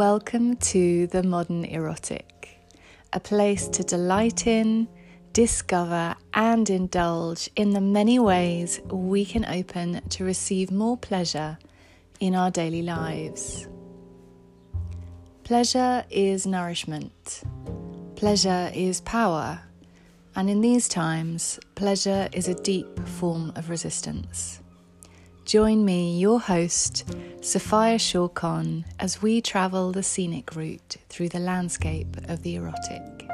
Welcome to the Modern Erotic, a place to delight in, discover, and indulge in the many ways we can open to receive more pleasure in our daily lives. Pleasure is nourishment, pleasure is power, and in these times, pleasure is a deep form of resistance. Join me, your host, Sophia Shawcon, as we travel the scenic route through the landscape of the erotic.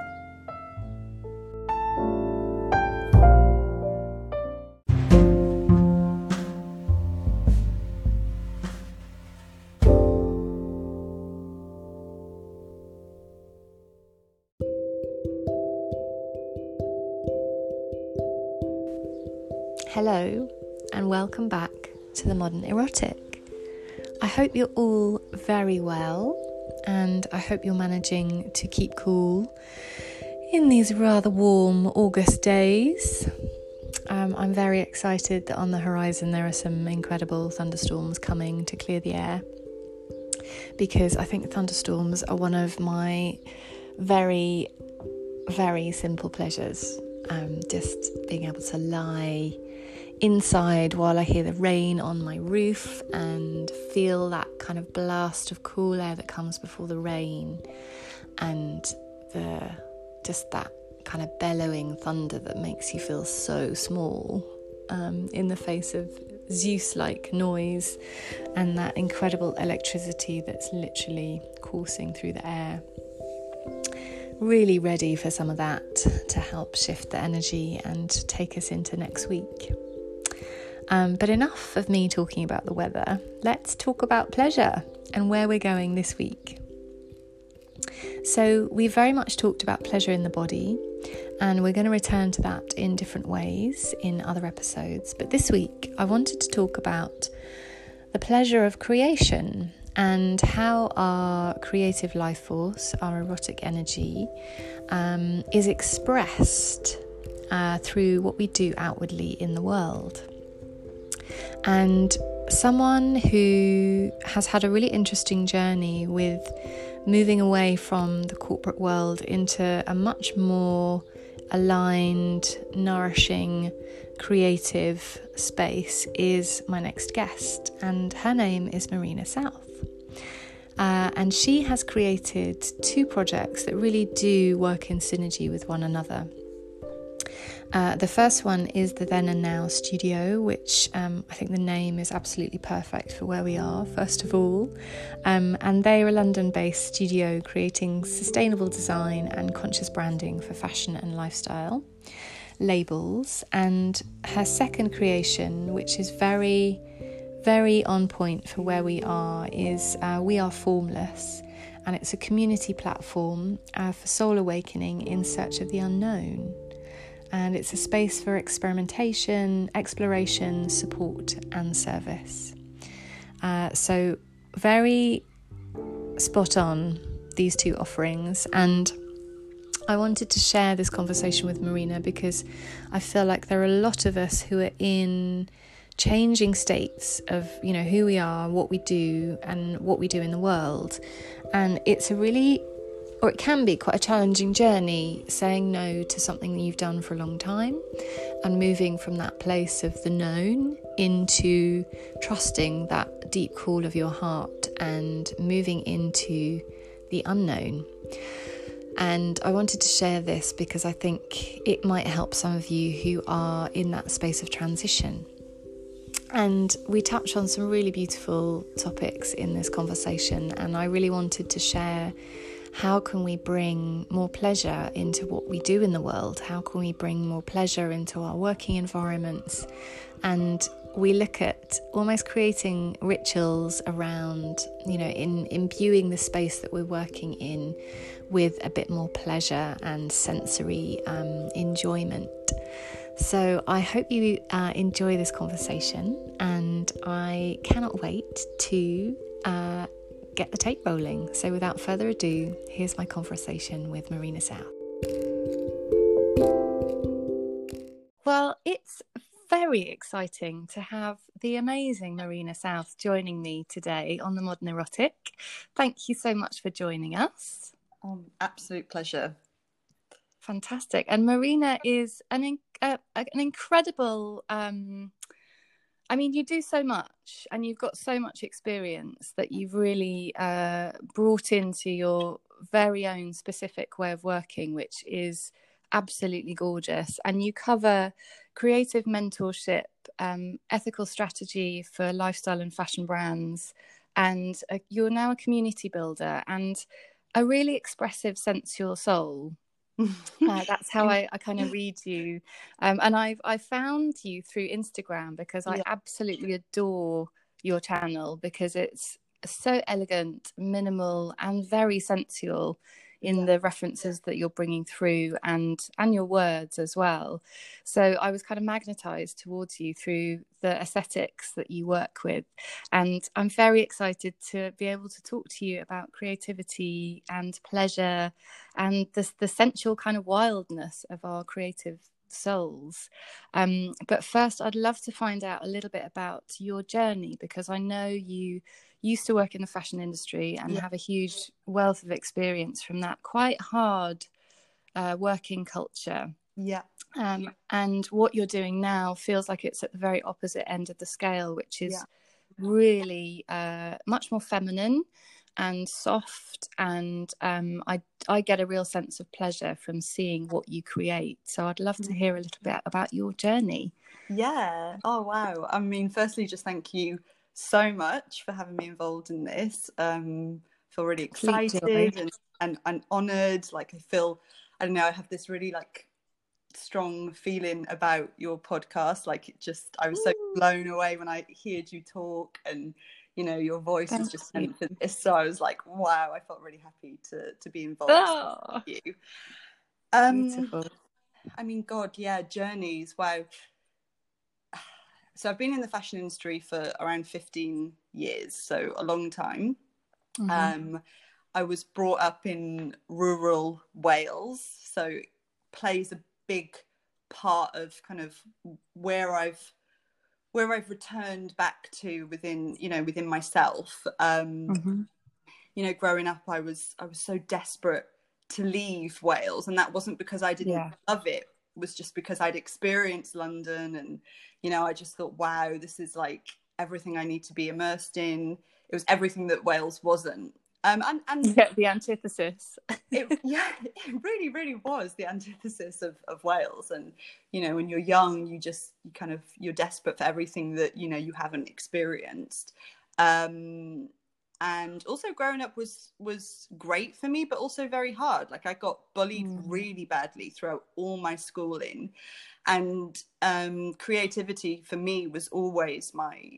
Hello, and welcome back to the modern erotic. I hope you're all very well, and I hope you're managing to keep cool in these rather warm August days. Um, I'm very excited that on the horizon there are some incredible thunderstorms coming to clear the air because I think thunderstorms are one of my very, very simple pleasures. Um, just being able to lie inside while I hear the rain on my roof and feel that kind of blast of cool air that comes before the rain and the just that kind of bellowing thunder that makes you feel so small um, in the face of Zeus like noise and that incredible electricity that's literally coursing through the air. Really ready for some of that to help shift the energy and take us into next week. Um, but enough of me talking about the weather. Let's talk about pleasure and where we're going this week. So, we very much talked about pleasure in the body, and we're going to return to that in different ways in other episodes. But this week, I wanted to talk about the pleasure of creation and how our creative life force, our erotic energy, um, is expressed uh, through what we do outwardly in the world. And someone who has had a really interesting journey with moving away from the corporate world into a much more aligned, nourishing, creative space is my next guest, and her name is Marina South. Uh, and she has created two projects that really do work in synergy with one another. Uh, the first one is the Then and Now studio, which um, I think the name is absolutely perfect for where we are, first of all. Um, and they are a London based studio creating sustainable design and conscious branding for fashion and lifestyle labels. And her second creation, which is very, very on point for where we are, is uh, We Are Formless. And it's a community platform uh, for soul awakening in search of the unknown and it's a space for experimentation, exploration, support, and service. Uh, so, very spot on these two offerings, and I wanted to share this conversation with Marina because I feel like there are a lot of us who are in changing states of you know who we are, what we do, and what we do in the world, and it's a really or it can be quite a challenging journey saying no to something that you've done for a long time and moving from that place of the known into trusting that deep call of your heart and moving into the unknown. And I wanted to share this because I think it might help some of you who are in that space of transition. And we touch on some really beautiful topics in this conversation, and I really wanted to share how can we bring more pleasure into what we do in the world? How can we bring more pleasure into our working environments? And we look at almost creating rituals around, you know, in imbuing the space that we're working in with a bit more pleasure and sensory um, enjoyment. So I hope you uh, enjoy this conversation, and I cannot wait to uh, get the tape rolling. So, without further ado, here's my conversation with Marina South. Well, it's very exciting to have the amazing Marina South joining me today on the Modern Erotic. Thank you so much for joining us. Um, absolute pleasure. Fantastic. And Marina is an uh, an incredible. Um, I mean, you do so much, and you've got so much experience that you've really uh, brought into your very own specific way of working, which is absolutely gorgeous. And you cover creative mentorship, um, ethical strategy for lifestyle and fashion brands, and uh, you're now a community builder and a really expressive sensual soul. Uh, that's how I, I kind of read you, um, and I've I found you through Instagram because I yeah. absolutely adore your channel because it's so elegant, minimal, and very sensual in the references that you're bringing through and and your words as well. So i was kind of magnetized towards you through the aesthetics that you work with. And i'm very excited to be able to talk to you about creativity and pleasure and the, the sensual kind of wildness of our creative souls. Um, but first, I'd love to find out a little bit about your journey because I know you used to work in the fashion industry and yeah. have a huge wealth of experience from that quite hard uh, working culture. Yeah. Um, and what you're doing now feels like it's at the very opposite end of the scale, which is yeah. really uh, much more feminine and soft and um, I, I get a real sense of pleasure from seeing what you create. So i'd love to hear a little bit about your journey. Yeah. Oh wow. I mean firstly just thank you so much for having me involved in this. Um feel really excited and, and, and honored. Like i feel i don't know i have this really like strong feeling about your podcast. Like it just i was so blown away when i heard you talk and you know your voice Thank is just meant for this. So i was like wow i felt really happy to to be involved oh, with you. Um beautiful. i mean god yeah journeys. Wow. So i've been in the fashion industry for around 15 years so a long time. Mm-hmm. um i was brought up in rural wales so plays a big part of kind of where i've where I've returned back to within you know within myself. Um, mm-hmm. You know, growing up, I was I was so desperate to leave Wales, and that wasn't because I didn't yeah. love it. It was just because I'd experienced London, and you know, I just thought, wow, this is like everything I need to be immersed in. It was everything that Wales wasn't. Um, and, and yeah, the antithesis. it, yeah, it really, really was the antithesis of, of Wales. And you know, when you're young, you just you kind of you're desperate for everything that you know you haven't experienced. Um, and also growing up was was great for me, but also very hard. Like I got bullied mm. really badly throughout all my schooling, and um, creativity for me was always my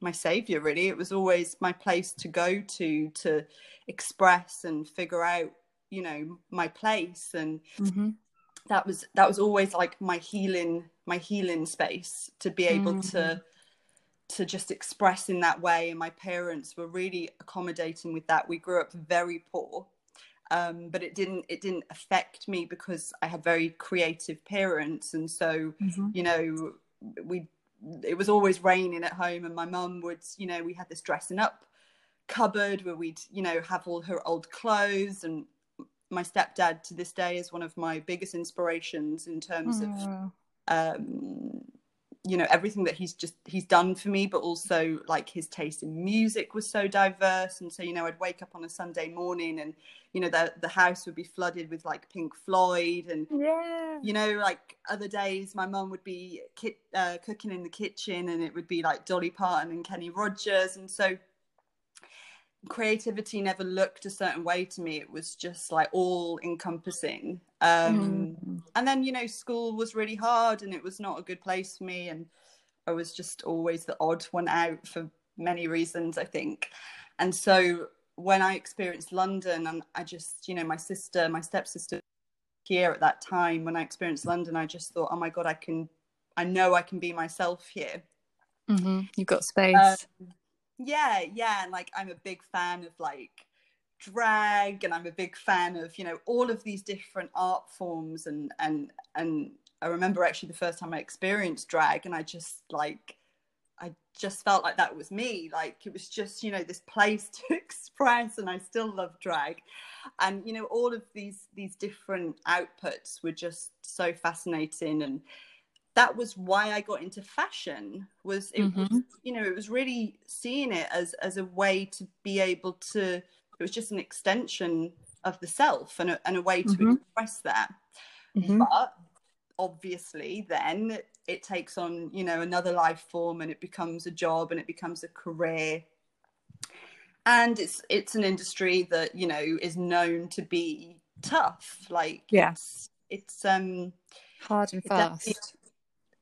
my savior really it was always my place to go to to express and figure out you know my place and mm-hmm. that was that was always like my healing my healing space to be able mm-hmm. to to just express in that way and my parents were really accommodating with that we grew up very poor um, but it didn't it didn't affect me because I had very creative parents and so mm-hmm. you know we it was always raining at home and my mum would you know we had this dressing up cupboard where we'd you know have all her old clothes. And my stepdad to this day is one of my biggest inspirations in terms of um, you know everything that he's just he's done for me but also like his taste in music was so diverse. And so you know I'd wake up on a Sunday morning and you know the the house would be flooded with like Pink Floyd and yeah. you know like other days my mum would be ki- uh, cooking in the kitchen and it would be like Dolly Parton and Kenny Rogers. And so creativity never looked a certain way to me. It was just like all encompassing. Um mm. and then you know school was really hard and it was not a good place for me. And i was just always the odd one out for many reasons i think. And so when i experienced london and i just you know my sister my stepsister here at that time when i experienced london i just thought oh my god i can i know i can be myself here. Mm-hmm. you've got space. Um, yeah yeah and like i'm a big fan of like drag and i'm a big fan of you know all of these different art forms and and and I remember actually the first time I experienced drag, and I just like, I just felt like that was me. Like it was just, you know, this place to express, and I still love drag. And you know, all of these these different outputs were just so fascinating, and that was why I got into fashion. Was it mm-hmm. was, you know, it was really seeing it as as a way to be able to. It was just an extension of the self and a, and a way to mm-hmm. express that. Mm-hmm. But obviously then it takes on you know another life form and it becomes a job and it becomes a career and it's it's an industry that you know is known to be tough like yes it's, it's um hard and fast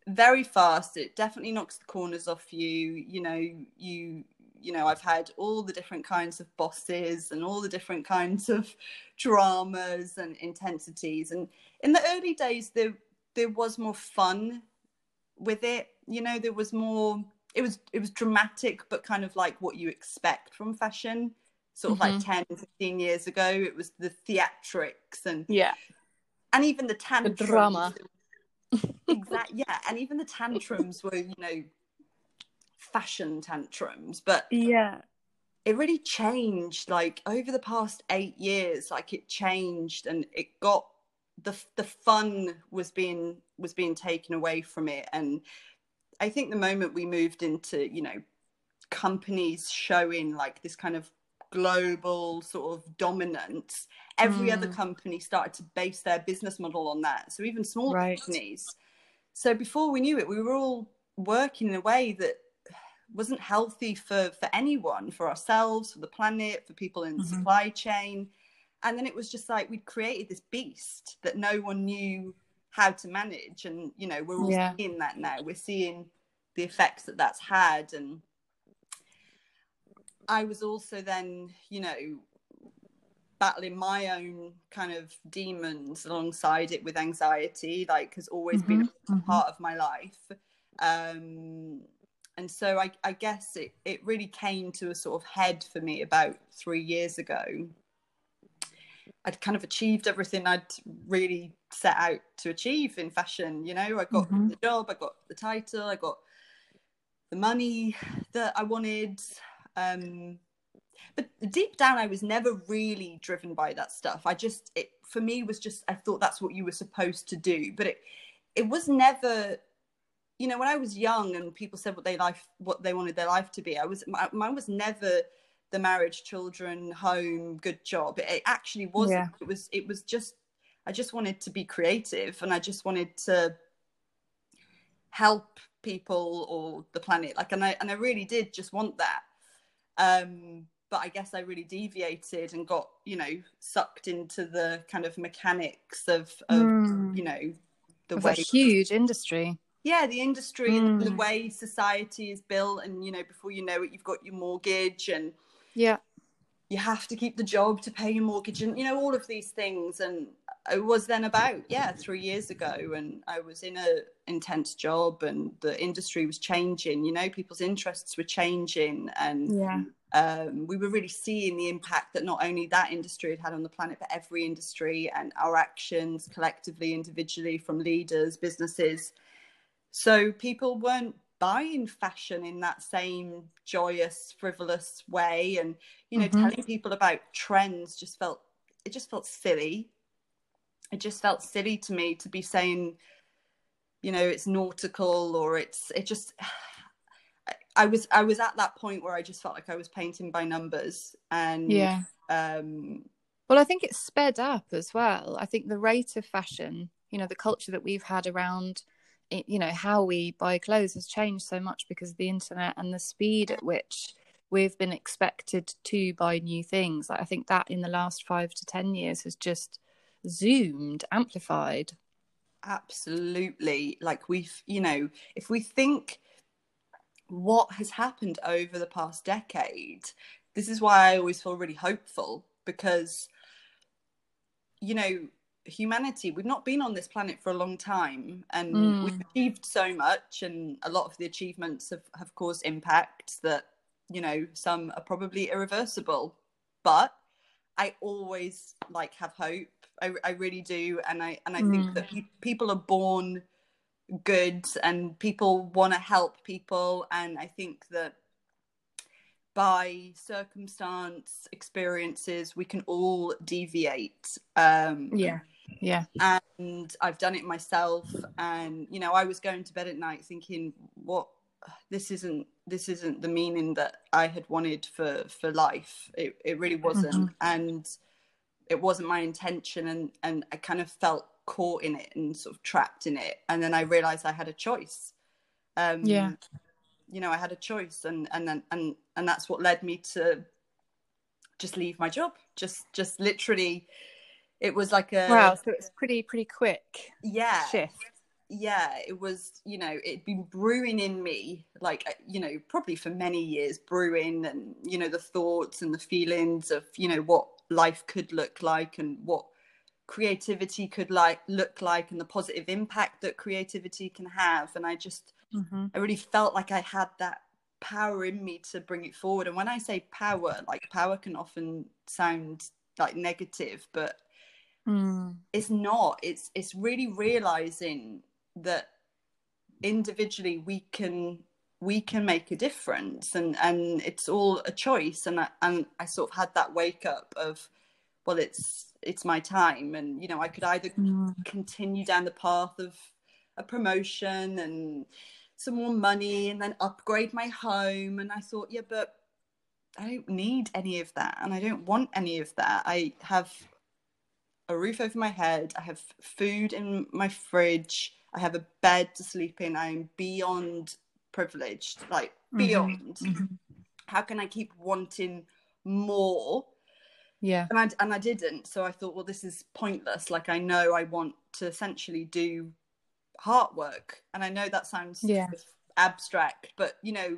very fast it definitely knocks the corners off you you know you you know i've had all the different kinds of bosses and all the different kinds of dramas and intensities and in the early days there there was more fun with it you know there was more it was it was dramatic but kind of like what you expect from fashion. Sort of mm-hmm. like 10 15 years ago it was the theatrics and yeah. and even the tantrums the drama exactly yeah and even the tantrums were you know fashion tantrums but yeah. it really changed like over the past eight years like it changed and it got the the fun was being was being taken away from it. And i think the moment we moved into you know companies showing like this kind of global sort of dominance every mm. other company started to base their business model on that so even small right. companies so before we knew it we were all working in a way that wasn't healthy for for anyone for ourselves for the planet for people in the mm-hmm. supply chain and then it was just like we'd created this beast that no one knew how to manage and you know we're all yeah. seeing that now we're seeing the effects that that's had and i was also then you know battling my own kind of demons alongside it with anxiety like has always mm-hmm. been a mm-hmm. part of my life um and so I, I guess it, it really came to a sort of head for me about three years ago I'd kind of achieved everything I'd really set out to achieve in fashion. You know, I got mm-hmm. the job, I got the title, I got the money that I wanted. Um, but deep down, I was never really driven by that stuff. I just, it for me was just, I thought that's what you were supposed to do. But it, it was never, you know, when I was young and people said what they life, what they wanted their life to be, I was, mine was never the marriage, children, home, good job. It, it actually wasn't. Yeah. It was. It was just. I just wanted to be creative, and I just wanted to help people or the planet. Like, and I and I really did just want that. Um, but I guess I really deviated and got you know sucked into the kind of mechanics of, of mm. you know the way huge industry yeah the industry mm. and the hmm. way society is built and you know before you know it you've got your mortgage and yeah you have to keep the job to pay your mortgage and you know all of these things and it was then about yeah three years ago and i was in a intense job and the industry was changing you know people's interests were changing and yeah. um, we were really seeing the impact that not only that industry had had on the planet but every industry and our actions collectively individually from leaders businesses. So people weren't buying fashion in that same joyous frivolous way and you know mm-hmm. telling people about trends just felt it just felt silly it just felt silly to me to be saying you know it's nautical or it's it just i was i was at that point where i just felt like i was painting by numbers and yeah. um well i think it's sped up as well. I think the rate of fashion you know the culture that we've had around you know how we buy clothes has changed so much because of the internet and the speed at which we've been expected to buy new things. Like i think that in the last 5 to 10 years has just zoomed amplified. Absolutely. Like we've you know if we think what has happened over the past decade this is why i always feel really hopeful because you know humanity we've not been on this planet for a long time and mm. we've achieved so much and a lot of the achievements have, have caused impacts that you know some are probably irreversible. But i always like have hope I, I really do, and I and I mm. think that pe- people are born good, and people want to help people, and I think that by circumstance experiences we can all deviate um yeah yeah and i've done it myself and you know i was going to bed at night thinking what this isn't this isn't the meaning that i had wanted for for life it, it really wasn't mm-hmm. and it wasn't my intention and and i kind of felt caught in it and sort of trapped in it. And then i realized i had a choice. Um yeah. you know i had a choice and and then and and that's what led me to just leave my job. Just just literally it was like a wow so it's pretty pretty quick yeah. shift. Yeah it was you know it'd been brewing in me like you know probably for many years brewing and you know the thoughts and the feelings of you know what life could look like and what creativity could like look like and the positive impact that creativity can have and i just mm-hmm. i really felt like i had that power in me to bring it forward and when i say power like power can often sound like negative but mm. it's not it's it's really realizing that individually we can we can make a difference and and it's all a choice and I, and I sort of had that wake up of well it's it's my time and you know I could either mm. continue down the path of a promotion and some more money and then upgrade my home and I thought yeah but I don't need any of that and I don't want any of that I have a roof over my head I have food in my fridge I have a bed to sleep in. I am beyond privileged, like mm-hmm. beyond. Mm-hmm. How can I keep wanting more? Yeah. And I, and I didn't. So I thought, well, this is pointless. Like, I know I want to essentially do heart work. And I know that sounds yeah. abstract, but, you know,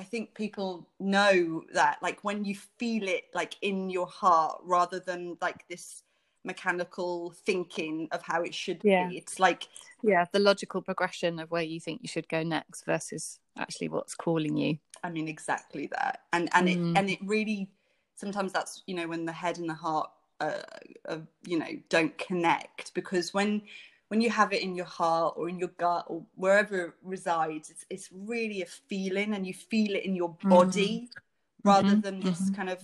I think people know that, like, when you feel it, like, in your heart rather than like this mechanical thinking of how it should yeah. be. It's like yeah, the logical progression of where you think you should go next versus actually what's calling you. I mean, exactly that, and and mm. it and it really sometimes that's you know when the head and the heart uh, uh, you know don't connect because when when you have it in your heart or in your gut or wherever it resides it's it's really a feeling and you feel it in your body mm. rather mm-hmm. than just mm-hmm. kind of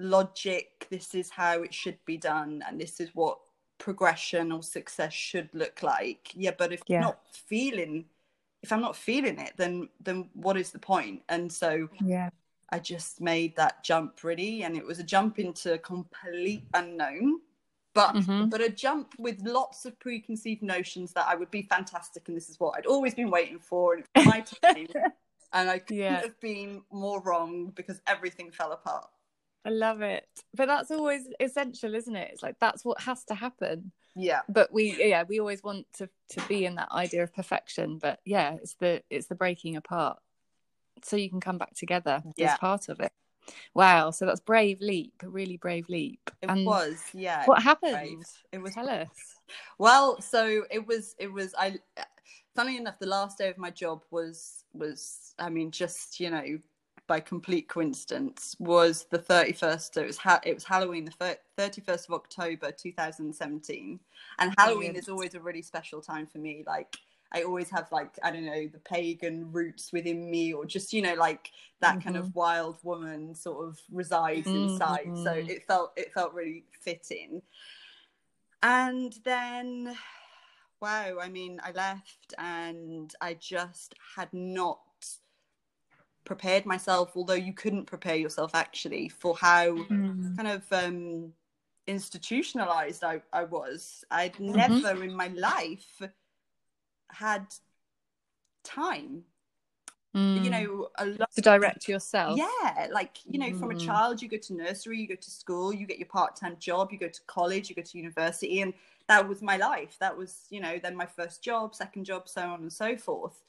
logic this is how it should be done and this is what progression or success should look like yeah but if yeah. you're not feeling if i'm not feeling it then then what is the point and so yeah i just made that jump really and it was a jump into complete unknown but mm-hmm. but a jump with lots of preconceived notions that i would be fantastic and this is what i'd always been waiting for and it's my time and i couldn't yeah. have been more wrong because everything fell apart I love it. But that's always essential, isn't it? It's like that's what has to happen. Yeah. But we yeah, we always want to to be in that idea of perfection, but yeah, it's the it's the breaking apart. So you can come back together yeah. as part of it. Wow, so that's brave leap, a really brave leap. It and was, yeah. What happened? Brave. It was tell us. Well, so it was it was I funnily enough the last day of my job was was I mean just, you know, by complete coincidence was the 31st so it was ha- it was halloween the 31st of october 2017 and halloween is always a really special time for me like i always have like i don't know the pagan roots within me or just you know like that mm-hmm. kind of mm-hmm. wild woman sort of resides mm-hmm. inside so it felt it felt really fitting and then wow i mean i left and i just had not prepared myself, although you couldn't prepare yourself actually for how mm. kind of um, institutionalized I, I was. I'd mm-hmm. never in my life had time. Mm. You know, a lot to direct yourself. Yeah, like you know, mm. from a mm. child, you go to nursery, you go to school, you get your part-time job, you go to college, you go to university, and that was my life. That was, you know, then my first job, second job, so on and so forth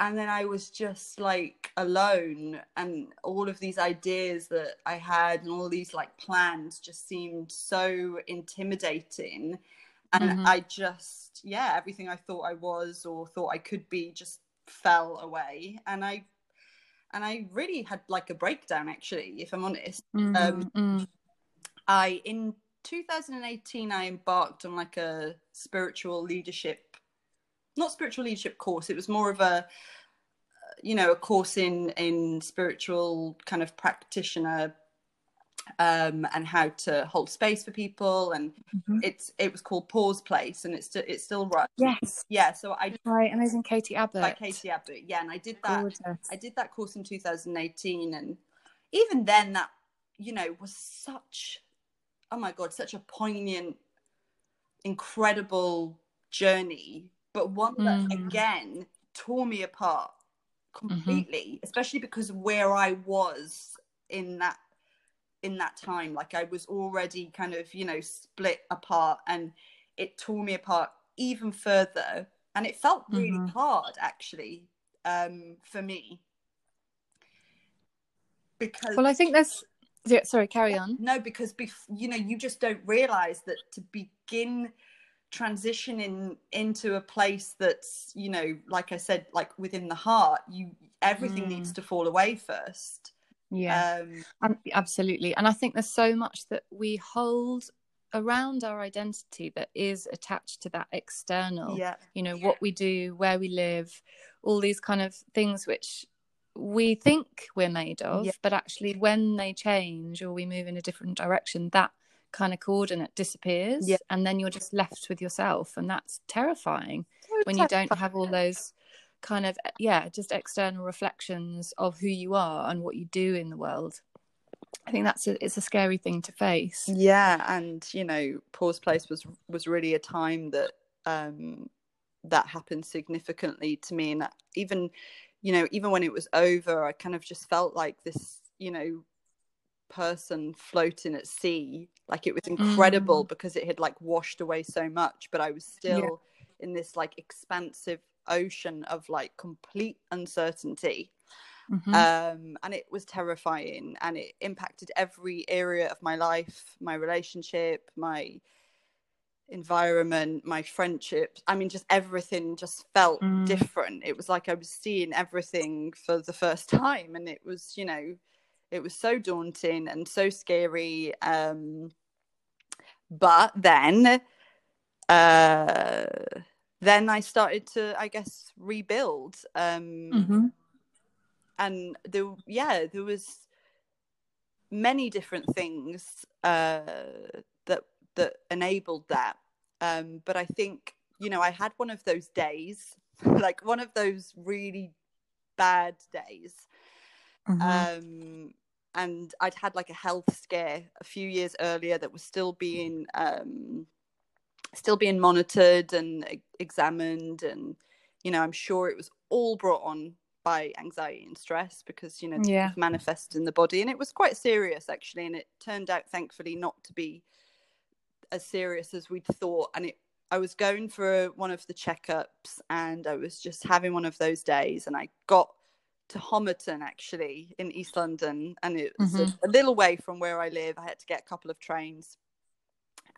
and then I was just like alone, and all of these ideas that I had and all these like plans just seemed so intimidating. And mm-hmm. I just, yeah, everything I thought I was or thought I could be just fell away. And I, and I really had like a breakdown actually, if I'm honest. Mm-hmm. Um, mm. I in 2018 I embarked on like a spiritual leadership not spiritual leadership course it was more of a you know a course in in spiritual kind of practitioner um, and how to hold space for people and mm-hmm. it's it was called pause place and it's still it's still right yes. Yeah so i right amazing katie abbott. By katie abbott yeah and i did that. Gorgeous. i did that course in 2018 and even then that you know was such oh my god such a poignant incredible journey but one that mm. again tore me apart mm-hmm. completely mm-hmm. especially because where i was in that in that time like i was already kind of you know split apart and it tore me apart even further and it felt really mm-hmm. hard actually um for me because well i think that's yeah, sorry carry on no because bef- you know you just don't realize that to begin transitioning into a place that's you know like i said like within the heart you everything mm. needs to fall away first yeah um, absolutely and i think there's so much that we hold around our identity that is attached to that external yeah you know yeah. what we do where we live all these kind of things which we think we're made of yeah. but actually when they change or we move in a different direction that kind of coordinate disappears yeah. and then you're just left with yourself and that's terrifying so when terrifying. you don't have all those kind of yeah just external reflections of who you are and what you do in the world i think that's a, it's a scary thing to face yeah and you know pause place was was really a time that um that happened significantly to me and even you know even when it was over i kind of just felt like this you know person floating at sea like it was incredible mm. because it had like washed away so much but i was still yeah. in this like expansive ocean of like complete uncertainty mm-hmm. um, and it was terrifying and it impacted every area of my life my relationship my environment my friendships i mean just everything just felt mm. different it was like i was seeing everything for the first time and it was you know it was so daunting and so scary um but then uh then I started to, I guess, rebuild. Um, mm-hmm. And there, yeah, there was many different things uh, that that enabled that. Um, but I think, you know, I had one of those days, like one of those really bad days. Mm-hmm. Um, and I'd had like a health scare a few years earlier that was still being um, still being monitored and examined and you know i'm sure it was all brought on by anxiety and stress because you know yeah. manifested in the body and it was quite serious actually and it turned out thankfully not to be as serious as we'd thought and it I was going for one of the checkups and I was just having one of those days and I got to Homerton actually in East London and it was mm-hmm. a, a, little way from where I live. I had to get a couple of trains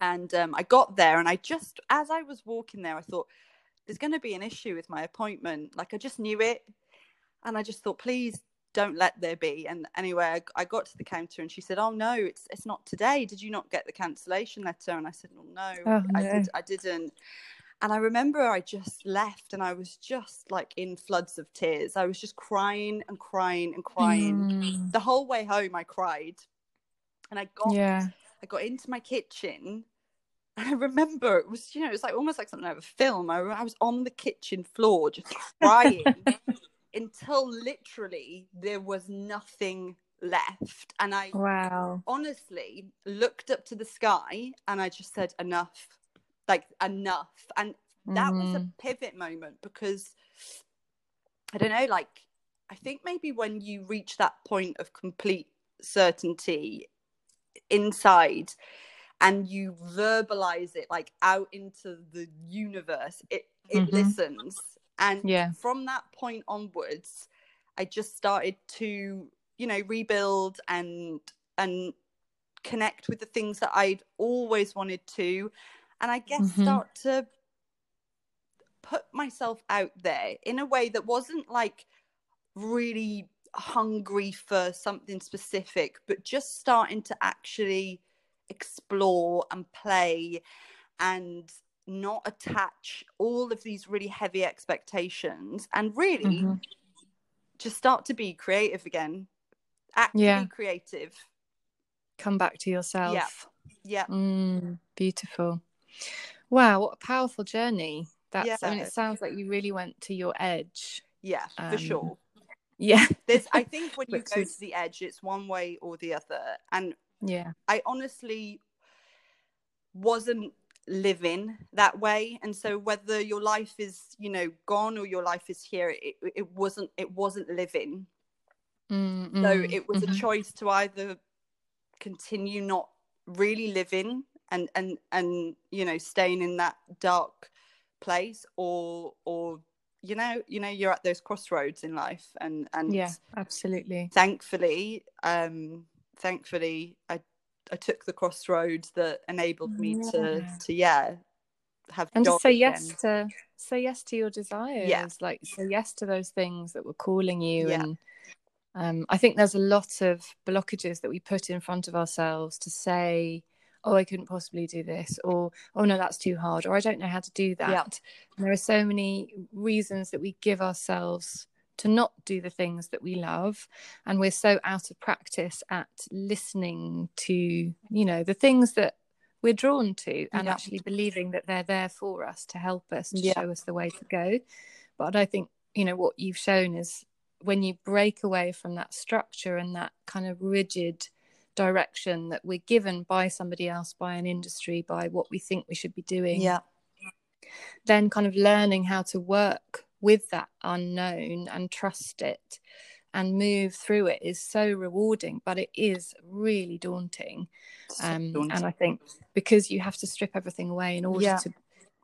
and um, I got there, and I just, as I was walking there, I thought, there's going to be an issue with my appointment. Like, I just knew it. And I just thought, please don't let there be. And anyway, I, I got to the counter and she said, oh, no, it's it's not today. Did you not get the cancellation letter? And I said, well, no, oh, I, Did, I didn't. And I remember I just left and I was just like in floods of tears. I was just crying and crying and crying. Mm. The whole way home, I cried. And I got yeah. I got into my kitchen and I remember it was, you know, it was like almost like something out of a film. I, I was on the kitchen floor just crying until literally there was nothing left. And I wow. honestly looked up to the sky and I just said, enough, like enough. And that mm. was a mm. pivot moment because I don't know, like, I think maybe when you reach that point of complete certainty inside and you verbalize it like out into the universe it it mm-hmm. listens and yeah from that point onwards i just started to you know rebuild and and connect with the things that i'd always wanted to and i guess mm-hmm. start to put myself out there in a way that wasn't like really hungry for something specific, but just starting to actually explore and play and not attach all of these really heavy expectations and really Mm-hmm. just start to be creative again actively Yeah. creative Come back to yourself. yeah Mm, beautiful. Wow, what a powerful journey. That's I mean it sounds like you really went to your edge. yeah for Um, sure Yeah. there's i think when you go is- to the edge it's one way or the other and Yeah. I honestly wasn't living that way and so whether your life is you know gone or your life is here it, it wasn't it wasn't living Mm, so mm, it was mhm. a choice to either continue not really living and and and you know staying in that dark place or or you know you know you're at those crossroads in life and and Yeah, absolutely. thankfully um thankfully i i took the crossroads that enabled me to Yeah. to yeah have And joy say yes to say yes to your desires. Yeah. Like say yes to those things that were calling you Yeah. and um, I think there's a lot of blockages that we put in front of ourselves to say, oh, I couldn't possibly do this, or oh, no, that's too hard, or I don't know how to do that. Yeah. There are so many reasons that we give ourselves to not do the things that we love. And we're so out of practice at listening to, you know, the things that we're drawn to and Yeah. actually believing that they're there for us to help us, to Yeah. show us the way to go. But I think, you know, what you've shown is when you break away from that structure and that kind of rigid direction that we're given by somebody else, by an industry, by what we think we should be doing, yeah then kind of learning how to work with that unknown and trust it and move through it is so rewarding, but it is really daunting. So Um, daunting. and I think because you have to strip everything away in order Yeah. to,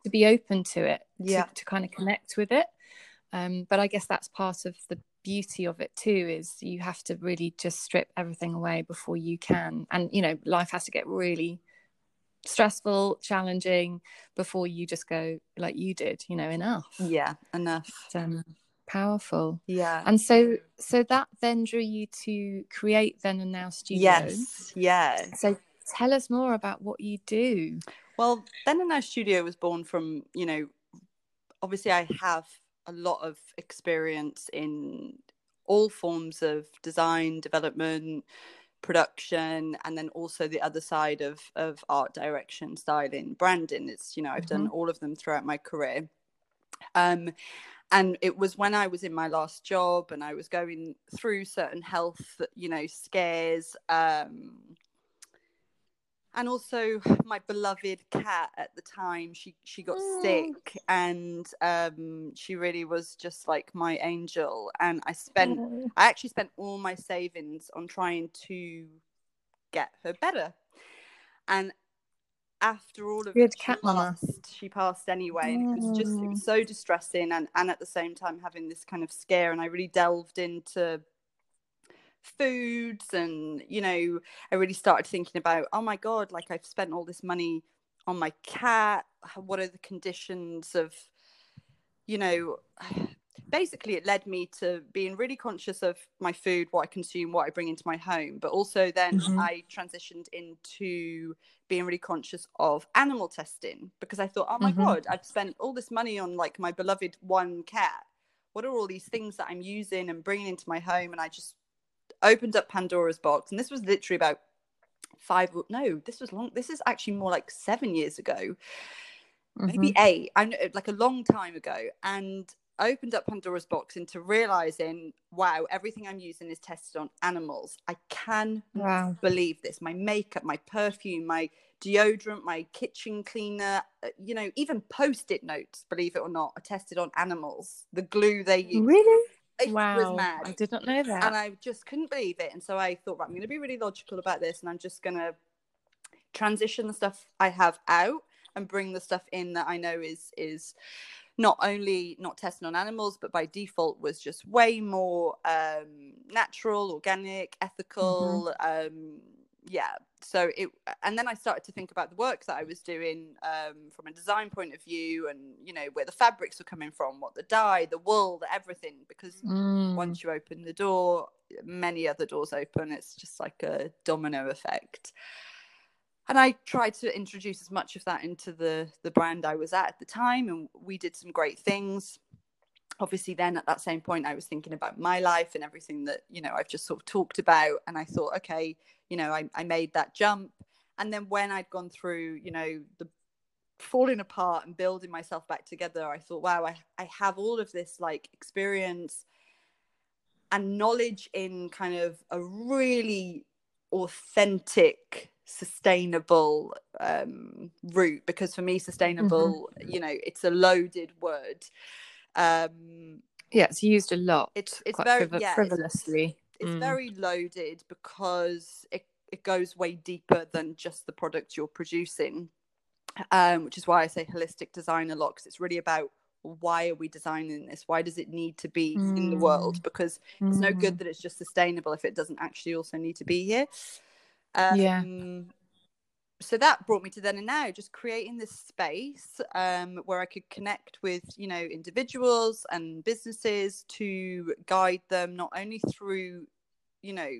to be open to it, Yeah. to, to kind of connect with it. Um, but I guess that's part of the beauty of it too is you have to really just strip everything away before you can. And you know life has to get really stressful challenging before you just go like you did you know enough. Yeah enough. Um, powerful. Yeah. And so so that then drew you to create then and now studio yes yeah so tell us more about what you do. Well, Then and Now Studio was born from, you know, obviously I have a lot of experience in all forms of design, development, production, and then also the other side of of art direction, styling, branding. It's, you know, I've done all of them throughout my career. Um and it was when I was in my last job and I was going through certain health, you know, scares, um, and also my beloved cat at the time she she got Mm. sick and um she really was just like my angel and i spent i actually spent all my savings on trying to get her better and after all of Good it, she cat mama. passed, she passed anyway and it was just it Mm. was so distressing and and at the same time having this kind of scare and i really delved into foods and you know i really started thinking about oh my god like i've spent all this money on my cat what are the conditions of you know basically it led me to being really conscious of my food what i consume what i bring into my home but also then Mhm. i transitioned into being really conscious of animal testing because i thought oh my Mhm. god i've spent all this money on like my beloved one cat what are all these things that i'm using and bringing into my home and i just opened up pandora's box and this was literally about five no this was long this is actually more like seven years ago maybe Mm-hmm. eight i know like a long time ago and opened up pandora's box into realizing wow everything i'm using is tested on animals. I can wow. believe this. My makeup my perfume my deodorant my kitchen cleaner uh, you know even post-it notes believe it or not are tested on animals the glue they use. Really it wow was mad i did not know that and I just couldn't believe it. And so I thought, right, I'm going to be really logical about this, and I'm just going to transition the stuff I have out and bring the stuff in that I know is is not only not tested on animals, but by default was just way more um, natural, organic, ethical. Um, yeah. So it, and then I started to think about the work that I was doing um, from a design point of view, and you know where the fabrics were coming from, what the dye, the wool, the everything, because Mm. once you open the door, many other doors open. It's just like a domino effect. and I tried to introduce as much of that into the the brand I was at at the time, and we did some great things. Obviously, then at that same point, I was thinking about my life and everything that you know I've just sort of talked about, and I thought, okay, you know, I, I made that jump, and then when I'd gone through, you know, the falling apart and building myself back together, I thought, wow, I, I have all of this like experience and knowledge in kind of a really authentic sustainable um, route. Because for me sustainable mm-hmm. you know it's a loaded word. Um yeah it's used a lot it's it's very friv- yeah, frivolously it's, mm. very loaded because it, it goes way deeper than just the product you're producing um which is why i say holistic design a lot because it's really about why are we designing this why does it need to be mm. in the world mm. because mm. it's no good mm. that it's just sustainable if it doesn't actually also need to be here um, yeah. So that brought me to then and now, just creating this space um, where I could connect with, you know, individuals and businesses to guide them not only through, you know,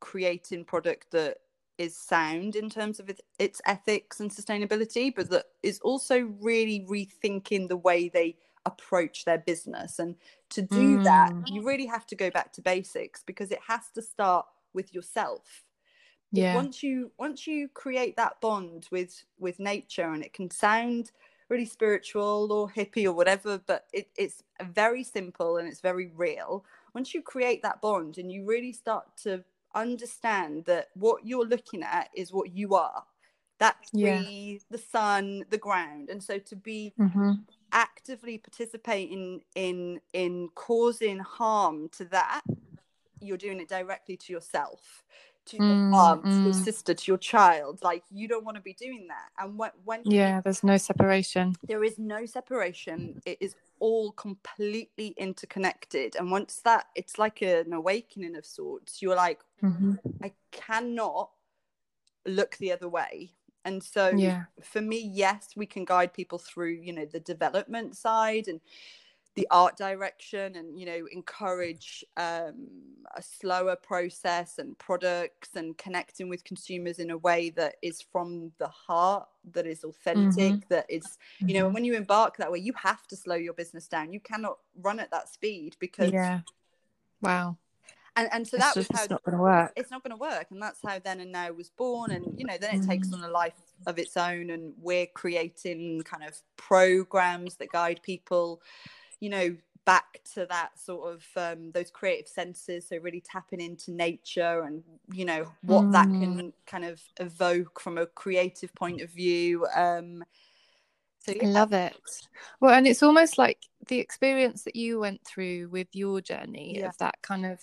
creating product that is sound in terms of its ethics and sustainability, but that is also really rethinking the way they approach their business. And to do mm. that, you really have to go back to basics because it has to start with yourself yeah once you once you create that bond with with nature and it can sound really spiritual or hippie or whatever but it, it's very simple and it's very real once you create that bond and you really start to understand that what you're looking at is what you are that tree yeah. the sun the ground and so to be mm-hmm. actively participating in in causing harm to that you're doing it directly to yourself to your mm, mom, mm. to your mm. sister, to your child. Like you don't want to be doing that. And when, when yeah, you, there's no separation. There is no separation. It is all completely interconnected. And once that, it's like an awakening of sorts. You're like, mm-hmm. I cannot look the other way. And so yeah. for me, yes, we can guide people through, you know, the development side and the art direction and you know encourage um, a slower process and products and connecting with consumers in a way that is from the heart that is authentic mm-hmm. that is you know mm-hmm. when you embark that way you have to slow your business down you cannot run at that speed because yeah wow and and so that was how it's not going to work it's not going to work and that's how then and now was born and you know then it mm-hmm. takes on a life of its own and we're creating kind of programs that guide people you know back to that sort of um, those creative senses so really tapping into nature and you know what mm. that can kind of evoke from a creative point of view um so yeah. i love it well and it's almost like the experience that you went through with your journey yeah. of that kind of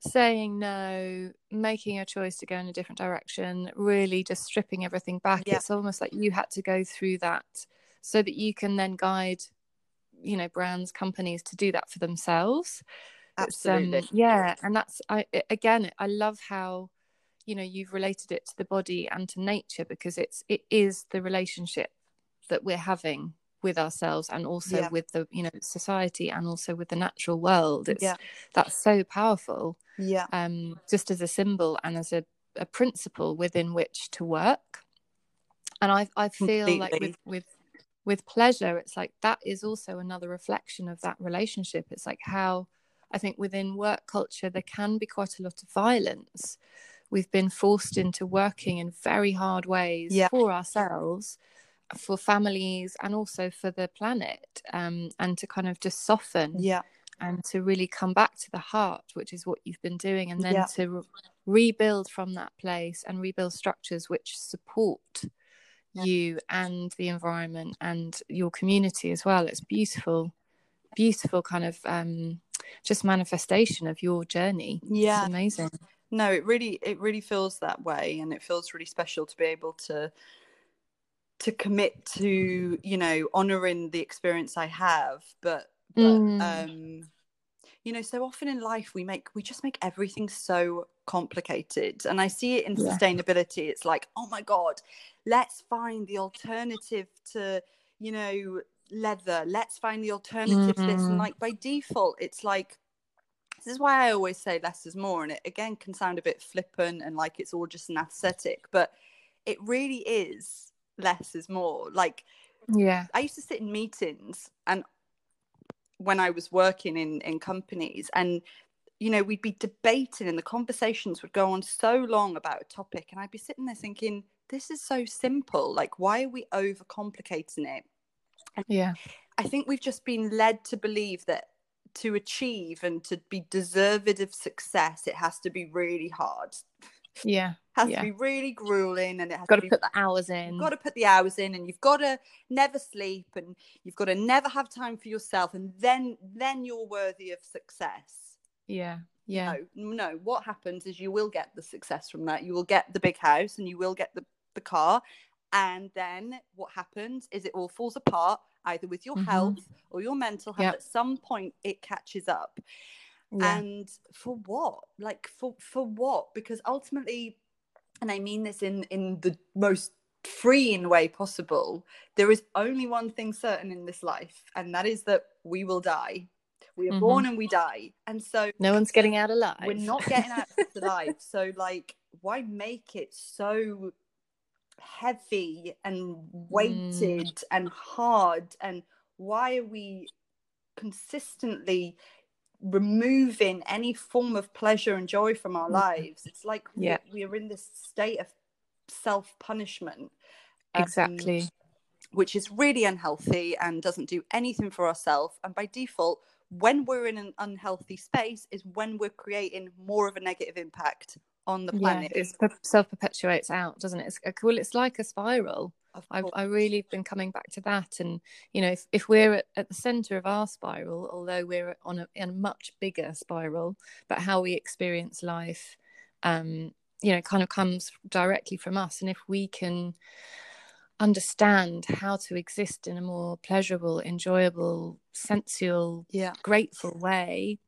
saying no making a choice to go in a different direction really just stripping everything back yeah. it's almost like you had to go through that so that you can then guide you know brands companies to do that for themselves absolutely um, yeah and that's i again i love how you know you've related it to the body and to nature because it's it is the relationship that we're having with ourselves and also yeah. with the you know society and also with the natural world it's yeah. that's so powerful yeah um just as a symbol and as a, a principle within which to work and i i feel Completely. like with with with pleasure it's like that is also another reflection of that relationship it's like how i think within work culture there can be quite a lot of violence we've been forced into working in very hard ways yeah. for ourselves for families and also for the planet um, and to kind of just soften yeah and to really come back to the heart which is what you've been doing and then yeah. to re- rebuild from that place and rebuild structures which support you and the environment and your community as well. It's beautiful, beautiful kind of um, just manifestation of your journey. Yeah, it's amazing. No, it really, it really feels that way, and it feels really special to be able to to commit to you know honoring the experience I have, but but mm. um you know so often in life we make we just make everything so complicated and i see it in yeah. sustainability it's like oh my god let's find the alternative to you know leather let's find the alternative mm-hmm. to this and mm-hmm. like by default it's like this is why i always say less is more and it again can sound a bit flippant and like it's all just an aesthetic but it really is less is more. Like yeah I used to sit in meetings and when I was working in in companies and you know we'd be debating and the conversations would go on so long about a topic and I'd be sitting there thinking this is so simple. Like why are we overcomplicating it? Yeah. I think we've just been led to believe that to achieve and to be deserved of success it has to be really hard. Yeah has yeah. to be really grueling and it has got to to be put the hours in You've got to put the hours in and you've got to never sleep and you've got to never have time for yourself and then then you're worthy of success. Yeah yeah No, no. What happens is you will get the success from that. You will get the big house and you will get the, the car. And then what happens is it all falls apart either with your Mhm. health or your mental health. Yep. At some point it catches up. yeah And for what? Like for for what? Because ultimately, and I mean this in in the most freeing way possible, there is only one thing certain in this life, and that is that we will die. We are Mhm. born and we die. And so no one's getting out alive we're not getting out life. So like why make it so heavy and weighted and hard and why are we consistently removing any form of pleasure and joy from our lives it's like we- Yeah. we are in this state of self-punishment um, exactly which is really unhealthy and doesn't do anything for ourselves. And by default, when we're in an unhealthy space, is when we're creating more of a negative impact on the planet. yeah it self perpetuates out doesn't it it's uh, cool it's like a spiral I've. I really been coming back to that, and you know, if, if we're at, at the center of our spiral, although we're on a, in a much bigger spiral, but how we experience life, um, you know, kind of comes directly from us. And if we can understand how to exist in a more pleasurable, enjoyable, sensual, yeah, grateful way,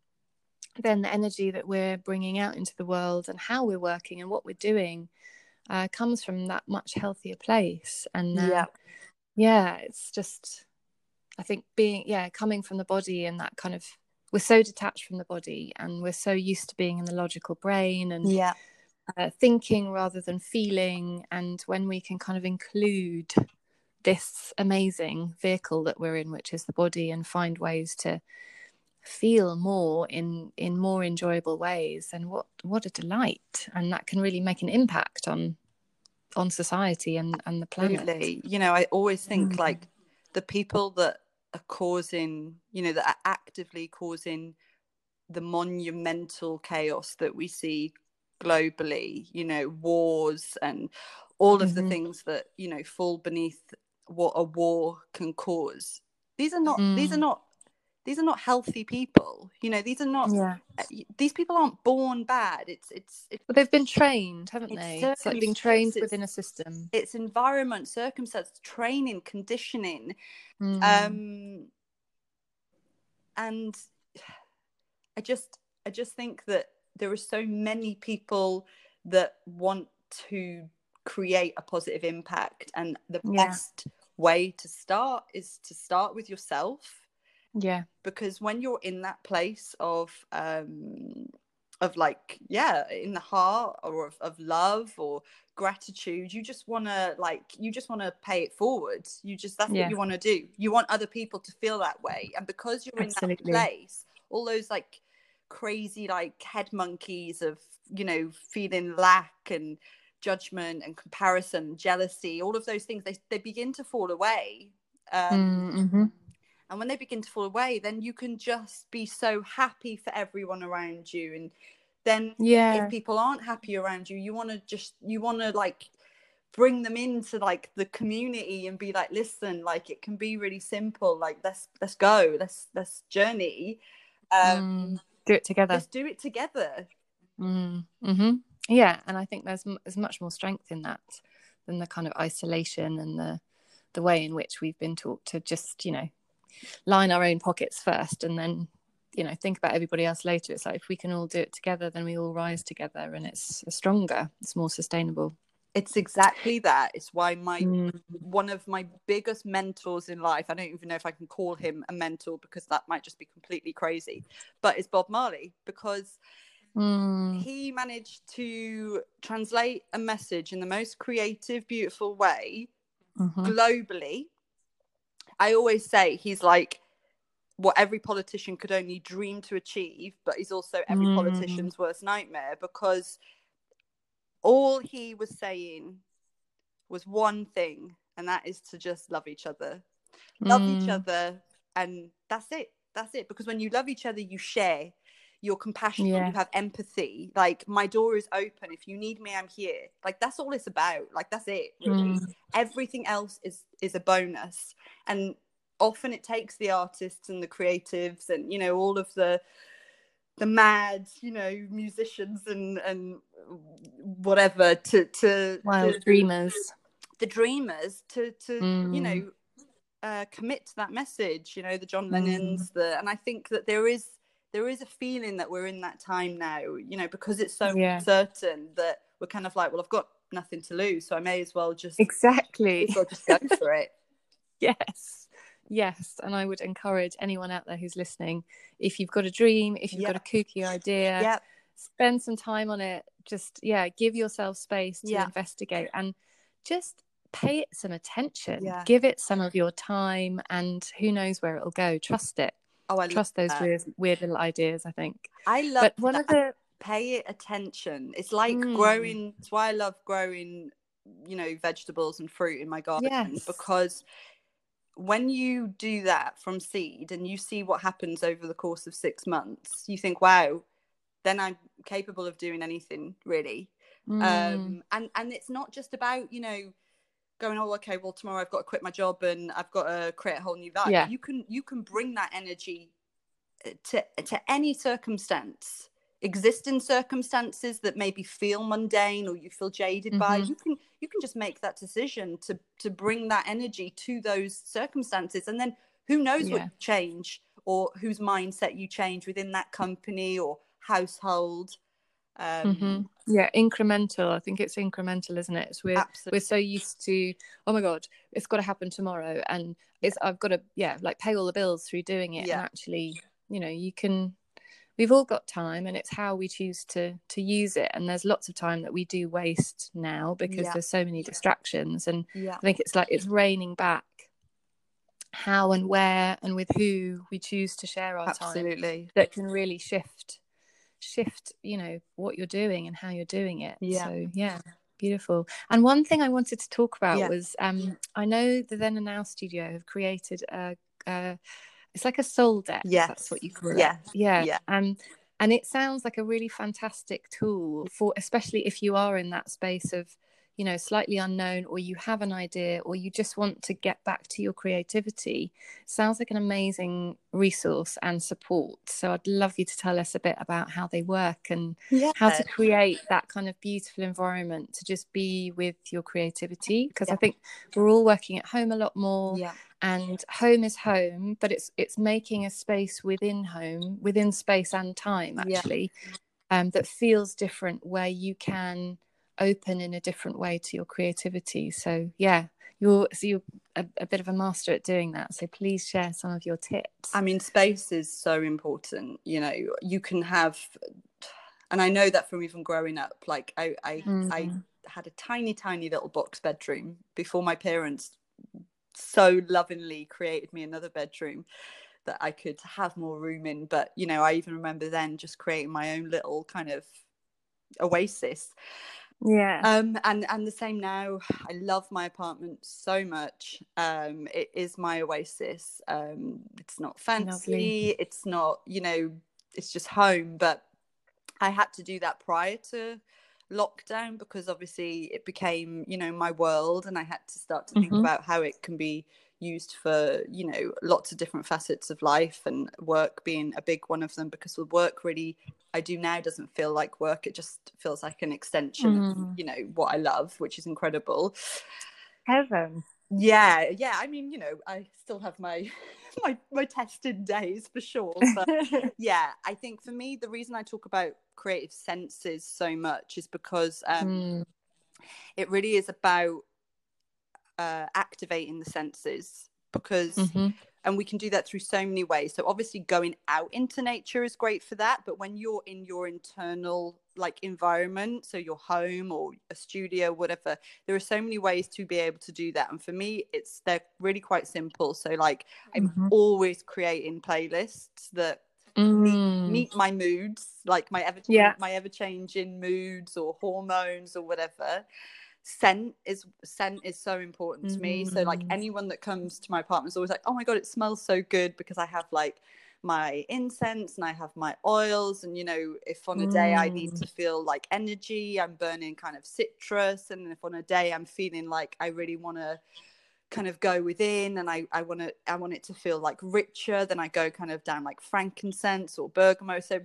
then the energy that we're bringing out into the world and how we're working and what we're doing uh, comes from that much healthier place. And uh, yeah, yeah, it's just, I think being, yeah, coming from the body and that kind of, we're so detached from the body and we're so used to being in the logical brain and yeah, uh, thinking rather than feeling. And when we can kind of include this amazing vehicle that we're in, which is the body, and find ways to feel more in in more enjoyable ways and what what a delight and that can really make an impact on on society and and the planet absolutely. You know, I always think Mm. like the people that are causing, you know, that are actively causing the monumental chaos that we see globally, you know, wars and all of the Mhm. things that, you know, fall beneath what a war can cause. These are not these are Mm. not these are not healthy people. You know, these are not yeah uh, these people aren't born bad. It's it's it's, they've been trained haven't they it's like being trained within a system it's environment, circumstance, training, conditioning. Mm. Um and I just I just think that there are so many people that want to create a positive impact and the Yeah. best way to start is to start with yourself. Yeah. Because when you're in that place of um of like yeah in the heart or of, of love or gratitude you just want to like you just want to pay it forward. You just that's Yeah. what you want to do. You want other people to feel that way. And because you're in that place all those like crazy like head monkeys of you know feeling lack and judgment and comparison jealousy all of those things they, they begin to fall away um, mm-hmm. and when they begin to fall away then you can just be so happy for everyone around you and then yeah if people aren't happy around you you want to just you want to like bring them into like the community and be like listen like it can be really simple like let's let's go let's let's journey um Mm. Do it together let's do it together Mm, hmm Yeah, and I think there's there's much more strength in that than the kind of isolation and the the way in which we've been taught to just you know line our own pockets first and then you know think about everybody else later. It's like if we can all do it together, then we all rise together, and it's stronger, it's more sustainable. It's exactly that it's why my Mm, one of my biggest mentors in life i don't even know if i can call him a mentor because that might just be completely crazy but it's bob marley because Mm. he managed to translate a message in the most creative, beautiful way Mhm. globally. I always say he's like what every politician could only dream to achieve, but he's also every Mm. politician's worst nightmare because all he was saying was one thing, and that is to just love each other. Love each Mm. other, and that's it. That's it. Because when you love each other, you share. You're compassionate. Yeah. You have empathy. Like my door is open. If you need me, I'm here. Like that's all it's about. Like that's it. Really. Mm. Everything else is is a bonus. And often it takes the artists and the creatives and you know all of the the mad you know musicians and and whatever to to Wild to- dreamers. the dreamers to to you Mm. know uh, commit to that message you know the john Mm. lennons the and i think that there is there is a feeling that we're in that time now you know because it's so Yeah. certain that we're kind of like well i've got nothing to lose so i may as well just Exactly. well just go for it Yes. Yes. And I would encourage anyone out there who's listening if you've got a dream, if you've got a kooky idea, yeah spend some time on it. Just, yeah, give yourself space to Yeah. investigate and just pay it some attention. Yeah. Give it some of your time and who knows where it'll go. Trust it. oh i Trust those weird, weird little ideas, I think. i love But one that. of the, pay it attention it's like Mm. growing it's why i love growing you know vegetables and fruit in my garden Yes. because when you do that from seed and you see what happens over the course of six months you think wow then i'm capable of doing anything really. Mm, um and and it's not just about you know going oh okay well tomorrow i've got to quit my job and i've got to create a whole new life Yeah. you can you can bring that energy uh, to to any circumstance existing circumstances that maybe feel mundane or you feel jaded by Mhm. you can you can just make that decision to to bring that energy to those circumstances and then who knows what Yeah. you change or whose mindset you change within that company or household um mhm. Yeah, incremental. I think it's incremental, isn't it? It's we're absolutely we're so used to oh my god it's got to happen tomorrow and it's i've got to yeah like pay all the bills through doing it Yeah. and actually you know you can we've all got time and it's how we choose to to use it and there's lots of time that we do waste now because Yeah. there's so many distractions and yeah i think it's like it's raining back how and where and with who we choose to share our time absolutely that can really shift shift you know what you're doing and how you're doing it Yeah. so yeah beautiful and one thing i wanted to talk about Yeah. was um i know the then and now studio have created a, a it's like a soul deck Yes. that's what you call Yes. it yeah Yeah. um and it sounds like a really fantastic tool for especially if you are in that space of you know slightly unknown or you have an idea or you just want to get back to your creativity. Sounds like an amazing resource and support. So i'd love you to tell us a bit about how they work and yeah how to create that kind of beautiful environment to just be with your creativity because i think we're all working at home a lot more. Yeah and home is home but it's it's making a space within home within space and time Yeah. actually um, that feels different where you can open in a different way to your creativity so yeah you're so you're a, a bit of a master at doing that so please share some of your tips I mean, space is so important. You know, you can have, and I know that from even growing up. Like, I, I, I Mhm. had a tiny, tiny little box bedroom before my parents so lovingly created me another bedroom that I could have more room in. But you know, I even remember then just creating my own little kind of oasis. yeah um and and the same now i love my apartment so much um it is my oasis um it's not fancy Lovely. it's not you know it's just home but i had to do that prior to lockdown because obviously it became you know my world and i had to start to think Mhm. about how it can be used for you know lots of different facets of life and work being a big one of them because the work really i do now doesn't feel like work it just feels like an extension of Mm. you know what i love which is incredible heaven yeah yeah i mean you know i still have my my my tested days for sure but yeah i think for me the reason i talk about creative senses so much is because um Mm, it really is about uh activating the senses because Mm-hmm. and we can do that through so many ways so obviously going out into nature is great for that but when you're in your internal like environment so your home or a studio whatever there are so many ways to be able to do that and for me it's they're really quite simple so like i'm Mhm. always creating playlists that Mm. meet my moods like my ever Yeah. my ever changing moods or hormones or whatever scent is scent is so important to me so like Mm. anyone that comes to my apartment is always like oh my god it smells so good because i have like my incense and i have my oils and you know if on a day i need Mm. to feel like energy i'm burning kind of citrus and if on a day i'm feeling like i really want to kind of go within and I, I want to I want it to feel like richer then I go kind of down like frankincense or bergamot. So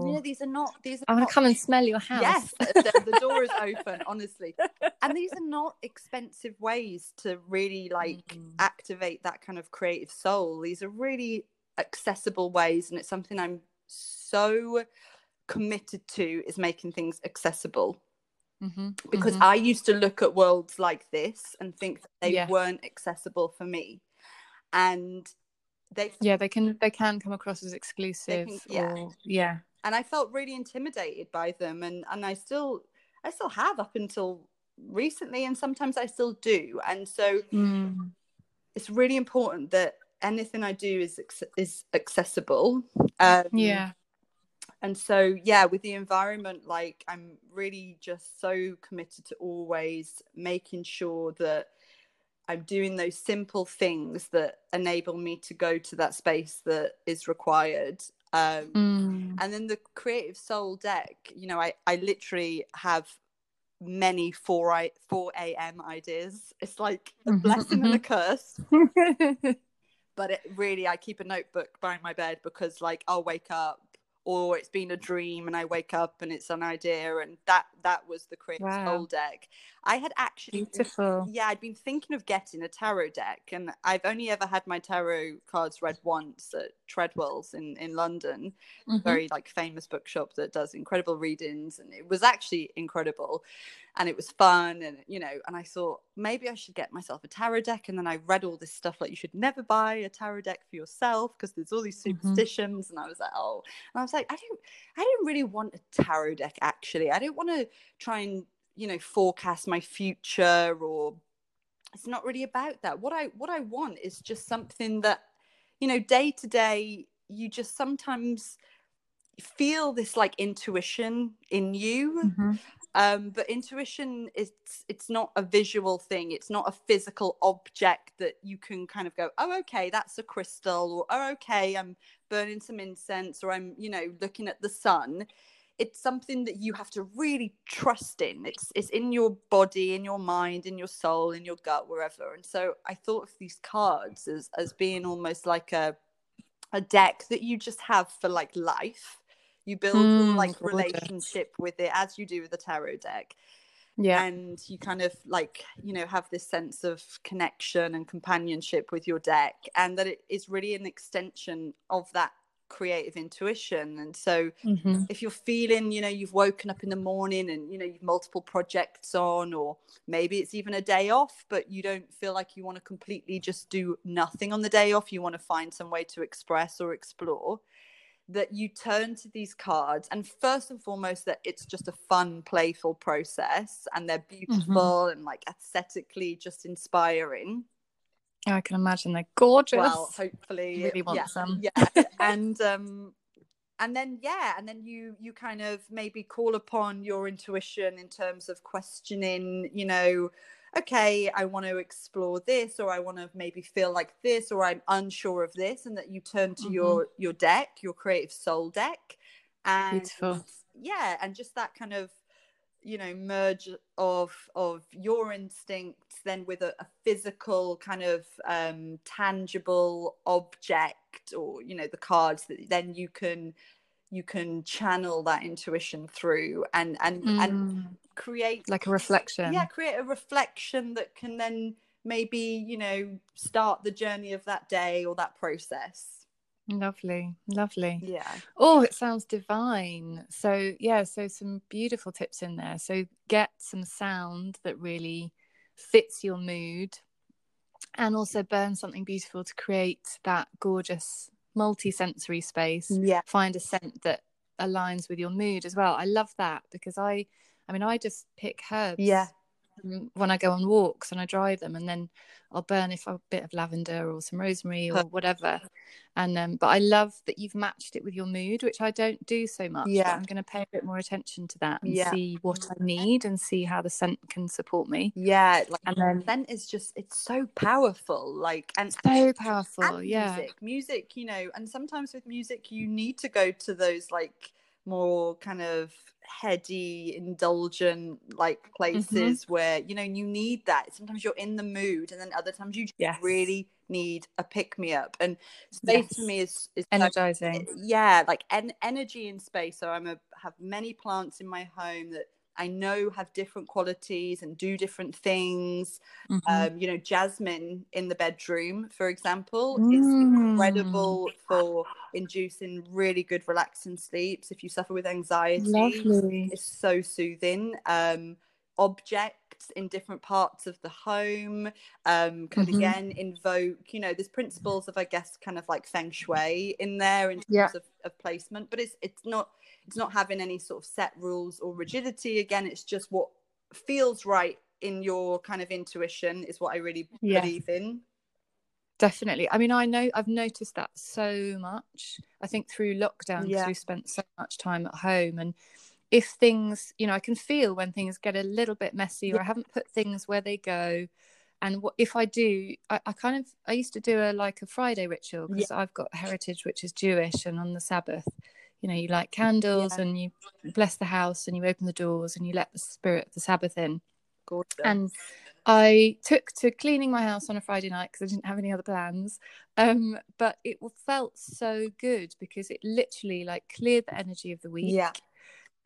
you know these are not these are I want to come and smell your house. yes the, the door is open honestly. And these are not expensive ways to really like Mm. activate that kind of creative soul. These are really accessible ways and it's something I'm so committed to is making things accessible Mhm, because mhm. I used to look at worlds like this and think that they Yeah. weren't accessible for me. And they yeah, they can they can come across as exclusive. yeah. Or, yeah. and I felt really intimidated by them and and I still I still have up until recently and sometimes I still do. And so Mm. it's really important that anything I do is is accessible. Um, Yeah. And so yeah with the environment like i'm really just so committed to always making sure that i'm doing those simple things that enable me to go to that space that is required um, Mm. and then the creative soul deck you know i i literally have many 4 i 4 a.m ideas it's like a Mhm, blessing and a mhm. curse but it really i keep a notebook by my bed because like i'll wake up or it's been a dream and i wake up and it's an idea and that that was the creative Wow. soul deck i had actually Beautiful. yeah i'd been thinking of getting a tarot deck and i've only ever had my tarot cards read once at treadwell's in in london Mhm. very like famous bookshop that does incredible readings and it was actually incredible and it was fun and you know and i thought maybe i should get myself a tarot deck and then i read all this stuff like you should never buy a tarot deck for yourself because there's all these Mhm. superstitions and i was like oh and i was like i don't i don't really want a tarot deck actually i don't want to try and you know forecast my future or it's not really about that what i what i want is just something that you know day to day you just sometimes feel this like intuition in you Mhm. Um but intuition is it's not a visual thing. It's not a physical object that you can kind of go oh okay that's a crystal or oh okay i'm burning some incense or i'm you know looking at the sun. It's something that you have to really trust in. It's it's in your body in your mind in your soul in your gut wherever. And so i thought of these cards as as being almost like a a deck that you just have for like life you build Mm, like relationship with it as you do with the tarot deck Yeah. and you kind of like you know have this sense of connection and companionship with your deck and that it is really an extension of that creative intuition and so Mhm. if you're feeling you know you've woken up in the morning and you know you've multiple projects on or maybe it's even a day off but you don't feel like you want to completely just do nothing on the day off you want to find some way to express or explore that you turn to these cards and first and foremost that it's just a fun playful process and they're beautiful and like aesthetically just inspiring I can imagine they're gorgeous. well hopefully Really want yeah, some. yeah and um and then yeah and then you you kind of maybe call upon your intuition in terms of questioning you know okay i want to explore this or i want to maybe feel like this or i'm unsure of this and that you turn to Mhm. your your deck your creative soul deck and Beautiful. yeah and just that kind of you know merge of of your instincts then with a, a physical kind of um tangible object or you know the cards that then you can you can channel that intuition through and and and Mm. create Like a reflection. yeah create a reflection that can then maybe you know start the journey of that day or that process Lovely. Lovely. yeah Oh, it sounds divine. So, yeah, so some beautiful tips in there. So, get some sound that really fits your mood. and also burn something beautiful to create that gorgeous multi-sensory space Yeah. find a scent that aligns with your mood as well i love that because i i mean i just pick herbs Yeah. When i go on walks and i dry them and then i'll burn if a bit of lavender or some rosemary or whatever and um but i love that you've matched it with your mood which i don't do so much Yeah. i'm going to pay a bit more attention to that and Yeah. see what i need and see how the scent can support me Yeah. Like and then scent is just it's so powerful. Like and so powerful and yeah music music you know and sometimes with music you need to go to those like more kind of heady indulgent like Mm-hmm. places where you know you need that. Sometimes you're in the mood and then other times you just Yes. really need a pick me up. And space for me is, is energizing. yeah like en- energy in space. So i'm a have many plants in my home that i know have different qualities and do different things Mhm. um, you know, jasmine in the bedroom, for example, Mm. is incredible for inducing really good relaxing sleeps. If you suffer with anxiety, lovely it's so soothing. Um, objects in different parts of the home um, can Mhm. again invoke, you know, there's principles of, I guess, kind of like feng shui in there in terms Yeah. of, of placement, but it's it's not it's not having any sort of set rules or rigidity. Again, it's just what feels right in your kind of intuition is what I really Yeah. believe in. Definitely. I mean, I know I've noticed that so much. I think through lockdown Yeah. we've spent so much time at home, and if things, you know, I can feel when things get a little bit messy, or I haven't put things where they go. And what if I do? I, I kind of I used to do a like a Friday ritual because I've got heritage which is Jewish, and on the Sabbath, you know, you light candles Yeah. and you bless the house and you open the doors and you let the spirit of the Sabbath in. Gorgeous. And I took to cleaning my house on a Friday night because I didn't have any other plans. Um, but it felt so good because it literally like cleared the energy of the week. yeah,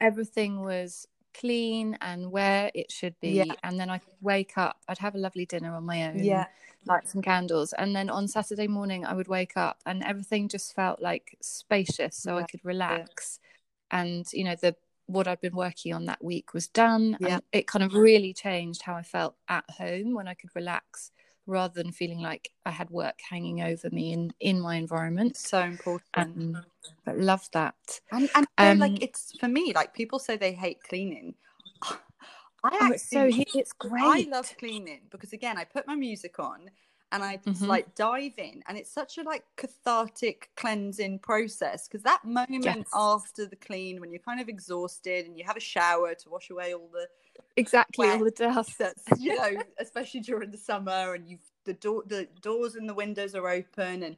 Everything was clean and where it should be. Yeah. And then I could wake up. I'd have a lovely dinner on my own. yeah, Light some candles. And then on Saturday morning I would wake up and everything just felt like spacious so I could relax. And you know, the what I'd been working on that week was done. Yeah. And it kind of really changed how I felt at home when I could relax rather than feeling like I had work hanging over me in, in my environment. so important. Um, but love that. and and um, like it's for me, like people say they hate cleaning. I Oh, it's so it's great. I love cleaning because again, I put my music on and I just Mhm. like dive in, and it's such a like cathartic cleansing process because that moment Yes. after the clean, when you're kind of exhausted and you have a shower to wash away all the exactly all the dust. that's you know, especially during the summer, and you've the door, the doors and the windows are open, and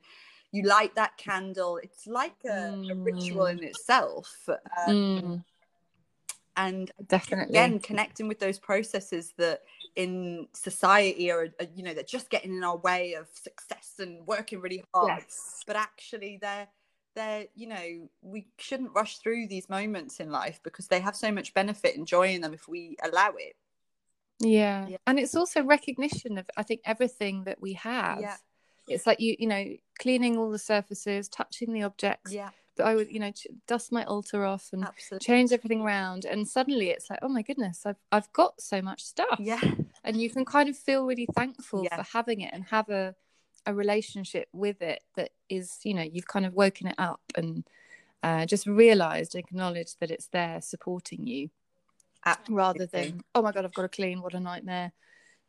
you light that candle. It's like a, a ritual Mm. in itself. Um, Mm, and definitely. again connecting with those processes that in society are, are, you know they're just getting in our way of success and working really hard yes. but actually they're they're you know we shouldn't rush through these moments in life because they have so much benefit and joy in them if we allow it Yeah. Yeah. And it's also recognition of I think everything that we have. Yeah. It's like you, you know, cleaning all the surfaces, touching the objects. yeah That I would, you know, dust my altar off and absolutely change everything around. And suddenly it's like, oh my goodness, I've I've got so much stuff. yeah And you can kind of feel really thankful Yeah. for having it and have a a relationship with it that is, you know, you've kind of woken it up and uh, just realized, acknowledged that it's there supporting you. Rather than oh my god i've got to clean what a nightmare.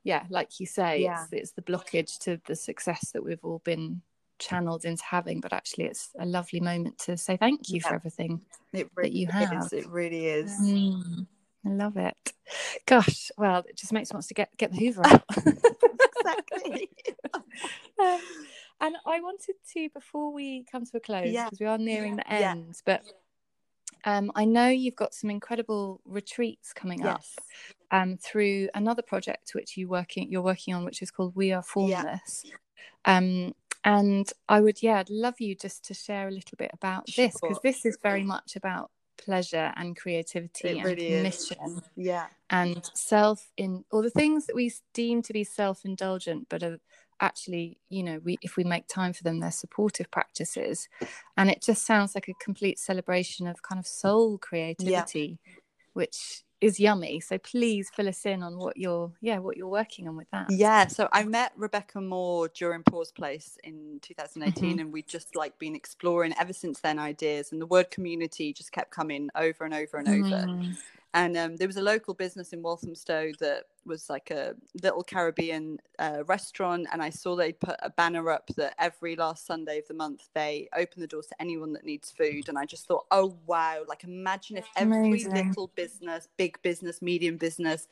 Yeah like you say Yeah. it's, it's the blockage to the success that we've all been channeled into having but actually it's a lovely moment to say thank you for everything it really you is. have. it really is. Mm, i love it. Gosh well it just makes me want to get get the hoover out exactly Um, and I wanted to, before we come to a close, Yeah. because we are nearing the Yeah. end, but um, I know you've got some incredible retreats coming up um, through another project which you working you're working on, which is called We Are Yeah. Formless. Um, and I would, yeah, I'd love you just to share a little bit about this because this is very much about pleasure and creativity It and really is. yeah. and self in or the things that we deem to be self-indulgent but are actually you know we if we make time for them they're supportive practices. And it just sounds like a complete celebration of kind of soul creativity which is yummy. So please fill us in on what you're yeah what you're working on with that. Yeah, so I met Rebecca Moore during Pause Place in 2018, mm-hmm. and we've just like been exploring ever since then ideas, and the word community just kept coming over and over and over. And um, there was a local business in Walthamstow that was like a little Caribbean uh, restaurant. And I saw they'd put a banner up that every last Sunday of the month they open the doors to anyone that needs food. And I just thought, oh, wow, like imagine if every Amazing. little business, big business, medium business,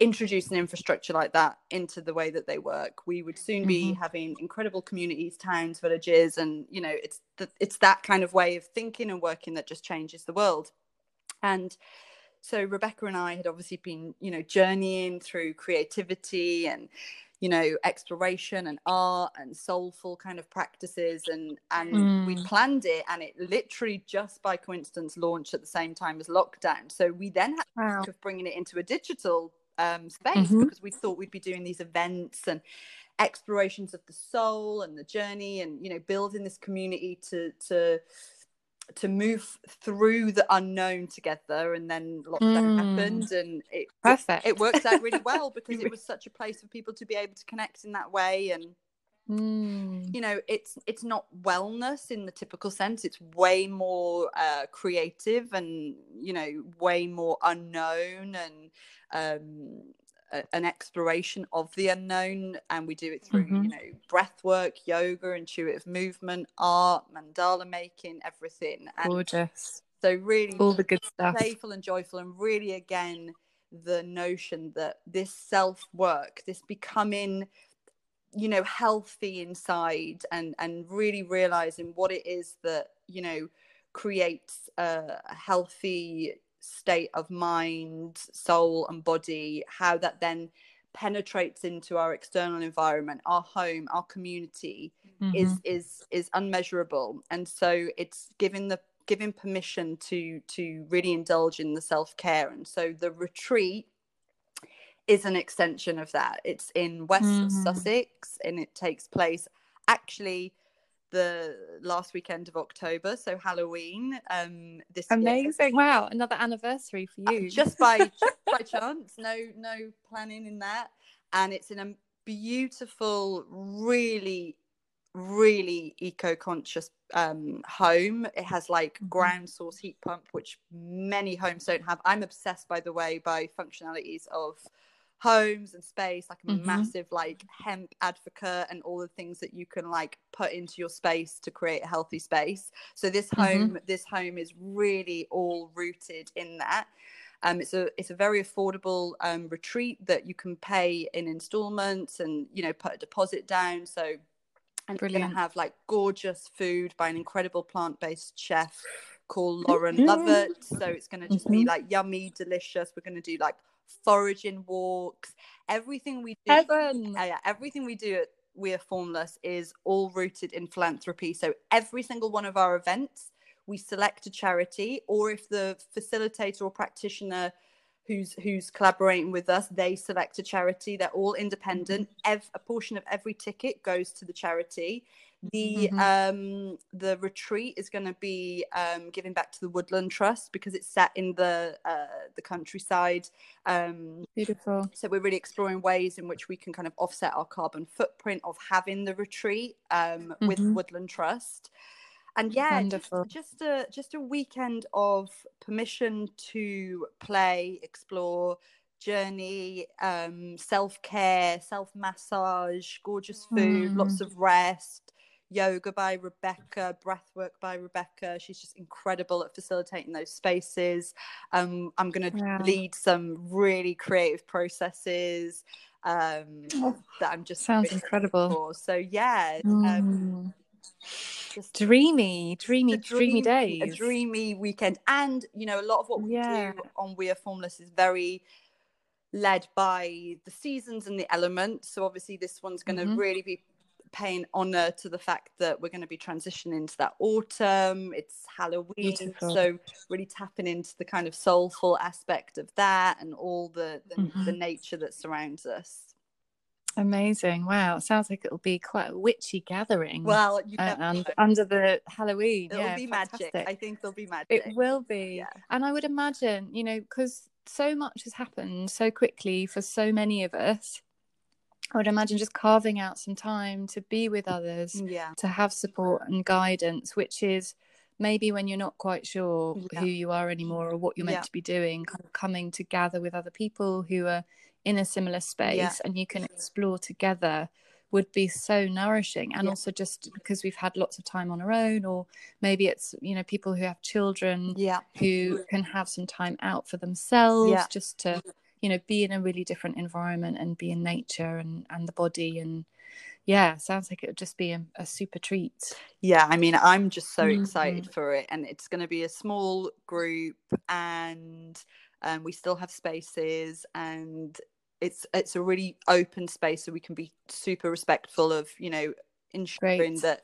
introduce an infrastructure like that into the way that they work we would soon be mm-hmm. having incredible communities towns villages and you know it's the, it's that kind of way of thinking and working that just changes the world and so rebecca and i had obviously been you know journeying through creativity and you know exploration and art and soulful kind of practices and and mm. we planned it and it literally just by coincidence launched at the same time as lockdown so we then had wow. to think of bringing it into a digital um, space mm-hmm. because we thought we'd be doing these events and explorations of the soul and the journey and you know building this community to to to move through the unknown together and then lockdown mm. happened and it perfect it worked out really well because it was such a place for people to be able to connect in that way and mm. you know it's it's not wellness in the typical sense it's way more uh, creative and you know way more unknown and um, an exploration of the unknown and we do it through mm-hmm. you know breath work yoga intuitive movement art mandala making everything. And gorgeous. so really all the good stuff. playful and joyful and really again the notion that this self work this becoming you know healthy inside and and really realizing what it is that you know creates a healthy state of mind, soul, and body, how that then penetrates into our external environment, our home, our community mm-hmm. is is is unmeasurable. And so it's giving the giving permission to to really indulge in the self-care. And so the retreat is an extension of that. It's in West mm-hmm. Sussex and it takes place actually the last weekend of October, so Halloween. Um, this amazing! Year. Wow, another anniversary for uh, you. Uh, just by just by chance, no no planning in that, and it's in a beautiful, really really eco-conscious um, home. It has like mm-hmm. ground source heat pump, which many homes don't have. I'm obsessed, by the way, by functionalities of homes and space like a mm-hmm. massive like hemp advocate and all the things that you can like put into your space to create a healthy space so this mm-hmm. home mm-hmm. this home is really all rooted in that um, it's a it's a very affordable um, retreat that you can pay in installments and you know put a deposit down so and we're going to have like gorgeous food by an incredible plant-based chef called Lauren Lovett. So it's going to just mm-hmm. be like yummy, delicious. We're going to do like foraging walks, everything we do. Heaven. Uh, yeah, everything we do at We Are Formless is all rooted in philanthropy. So every single one of our events, we select a charity, or if the facilitator or practitioner who's who's collaborating with us they select a charity they're all independent. Ev- a portion of every ticket goes to the charity the mm-hmm. um the retreat is going to be um giving back to the woodland trust because it's set in the uh the countryside um beautiful so we're really exploring ways in which we can kind of offset our carbon footprint of having the retreat um mm-hmm. with woodland trust and yeah Wonderful. just, just a just a weekend of permission to play explore journey um self-care self-massage gorgeous food mm. lots of rest yoga by Rebecca, breathwork by Rebecca. She's just incredible at facilitating those spaces. Um, I'm going to yeah. lead some really creative processes um, oh, that I'm just sounds really incredible. For. So yeah. Um, mm. Just dreamy, dreamy, dreamy days. A dreamy weekend. And, you know, a lot of what we yeah. do on We Are Formless is very led by the seasons and the elements. So obviously this one's going to mm-hmm. really be paying honor to the fact that we're going to be transitioning into that autumn. It's Halloween, Beautiful. so really tapping into the kind of soulful aspect of that and all the the, mm-hmm. the nature that surrounds us. Amazing! Wow, it sounds like it'll be quite a witchy gathering. Well, uh, and under the Halloween, it'll yeah, be fantastic. magic. I think there'll be magic. It will be, yeah. and I would imagine, you know, because so much has happened so quickly for so many of us. I would imagine just carving out some time to be with others, yeah to have support and guidance, which is maybe when you're not quite sure Yeah. who you are anymore or what you're meant Yeah. to be doing, kind of coming to gather with other people who are in a similar space Yeah. and you can explore together would be so nourishing and also just because we've had lots of time on our own or maybe it's you know people who have children yeah who can have some time out for themselves just to you know be in a really different environment and be in nature and and the body and yeah sounds like it would just be a, a super treat Yeah, I mean, I'm just so Mhm. excited for it, and it's going to be a small group, and um, we still have spaces, and it's it's a really open space, so we can be super respectful of you know ensuring Great. that